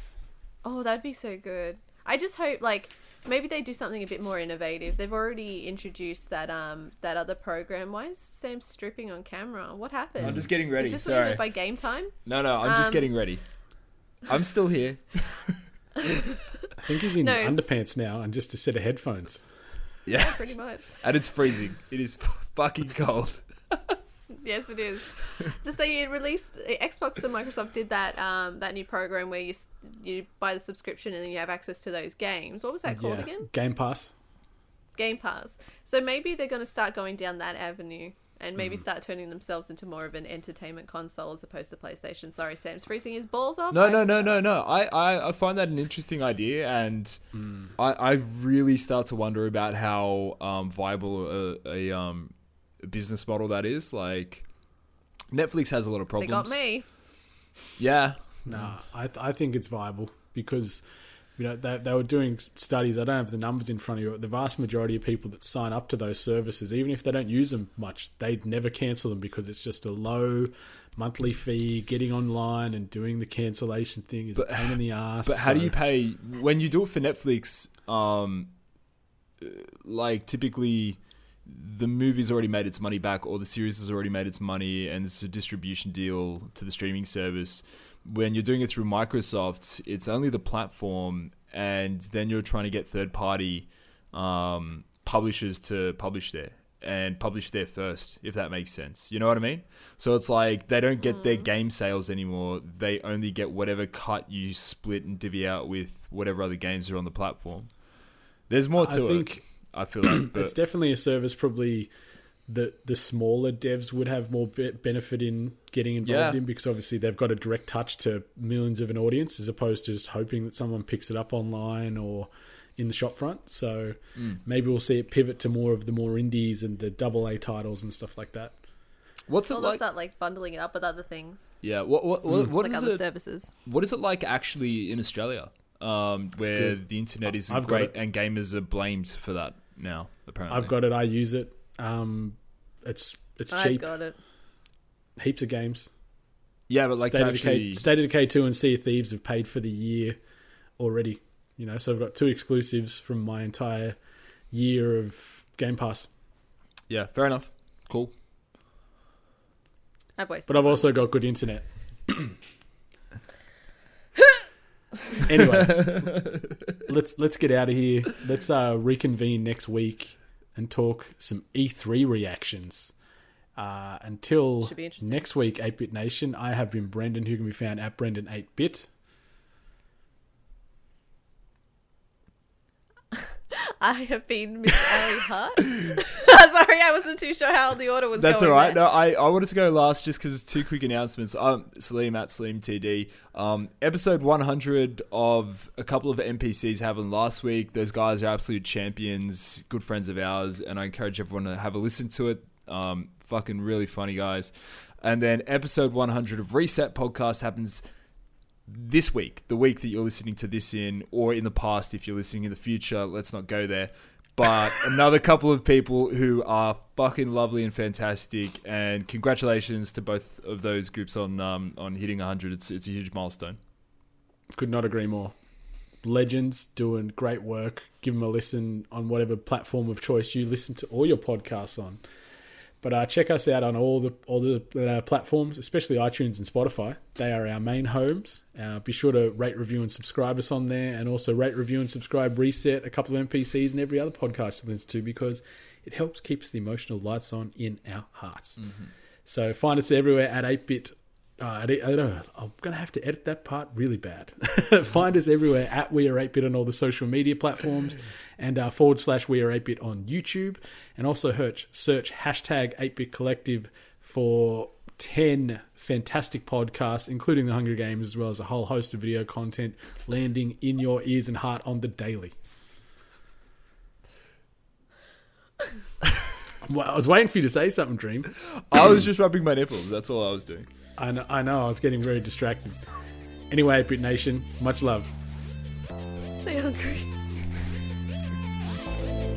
Oh, that'd be so good. I just hope like maybe they do something a bit more innovative. They've already introduced that um that other program. Why is Sam stripping on camera? What happened? I'm just getting ready. Is this what you Sorry. by game time? No, no, I'm just Um, getting ready. I'm still here. (laughs) (laughs) I think he's in No, underpants now and just a set of headphones. Yeah, Pretty much. (laughs) and it's freezing. It is (laughs) fucking cold. Yes, it is. Just so you released Xbox and Microsoft did that um that new program where you you buy the subscription and then you have access to those games. What was that called yeah, again? Game Pass. Game Pass. So maybe they're going to start going down that avenue and maybe start turning themselves into more of an entertainment console as opposed to PlayStation. Sorry, Sam's freezing his balls off. No, no, no, no, no. I, I, I find that an interesting idea, and I, I really start to wonder about how um, viable a, a, um, a business model that is. Like, Netflix has a lot of problems. They problems. got me. Yeah, Nah, I th- I think it's viable because you know they, they were doing studies. I don't have the numbers in front of you. But the vast majority of people that sign up to those services, even if they don't use them much, they'd never cancel them because it's just a low monthly fee. Getting online and doing the cancellation thing is a pain in the ass. But how do you pay when you do it for Netflix? Um, uh, like typically, the movie's already made its money back, or the series has already made its money, and it's a distribution deal to the streaming service. When you're doing it through Microsoft, it's only the platform, and then you're trying to get third party um, publishers to publish there and publish there first, if that makes sense. You know what I mean? So it's like they don't get their game sales anymore. They only get whatever cut you split and divvy out with whatever other games are on the platform. There's more I to think it. I feel like, (clears throat) but it's definitely a service probably that the smaller devs would have more be- benefit in getting involved Yeah. in because obviously they've got a direct touch to millions of an audience as opposed to just hoping that someone picks it up online or in the shop front. So Mm. maybe we'll see it pivot to more of the more indies and the double A titles and stuff like that. what's it Well, they'll like? start like bundling it up with other things, Yeah, what what what, what like is other it? services. What is it like actually in Australia, um, where good. the internet isn't I've great and gamers are blamed for that now? Apparently, I've got it. I use it. Um, it's it's cheap. I've cheap. got it. Heaps of games. yeah, but like State, to of actually, Decay, State of Decay 2 and Sea of Thieves have paid for the year already. You know, so I've got two exclusives from my entire year of Game Pass. yeah, fair enough, cool. I've wasted. But I've also got good internet. (coughs) anyway, (laughs) let's let's get out of here. Let's uh, reconvene next week and talk some E3 reactions. Uh, until Should be interesting. next week, 8-Bit Nation, I have been Brendan, who can be found at Brendan8bit. I have been (laughs) Miss Ally (laughs) Hart. (laughs) Sorry, I wasn't too sure how the order was That's all right. there. No, I, I wanted to go last just because two quick announcements. Um, Saleem at Saleem TD. Um, episode 100 of a couple of NPCs happened last week. Those guys are absolute champions, good friends of ours, and I encourage everyone to have a listen to it. Um, fucking really funny guys. And then episode 100 of Reset podcast happens this week, the week that you're listening to this in, or in the past if you're listening in the future. Let's not go there. But (laughs) another couple of people who are fucking lovely and fantastic, and congratulations to both of those groups on um, on hitting 100. It's it's a huge milestone. Could not agree more. Legends doing great work. Give them a listen on whatever platform of choice you listen to all your podcasts on. But uh, check us out on all the all the uh, platforms, especially iTunes and Spotify. They are our main homes. Uh, be sure to rate, review, and subscribe us on there, and also rate, review, and subscribe. Reset a couple of NPCs and every other podcast you listen to because it helps keeps the emotional lights on in our hearts. So find us everywhere at 8bit. Uh, I don't know. I'm going to have to edit that part really bad. (laughs) find us everywhere at We Are 8bit on all the social media platforms and uh, forward slash We Are 8bit on YouTube. And also search, search hashtag 8bit collective for 10 fantastic podcasts, including The Hungry Gamers, as well as a whole host of video content landing in your ears and heart on the daily. (laughs) Well, I was waiting for you to say something, Dream. I was just rubbing my nipples. That's all I was doing. I know, I know, I was getting very distracted. Anyway, Bit Nation, much love. Stay hungry.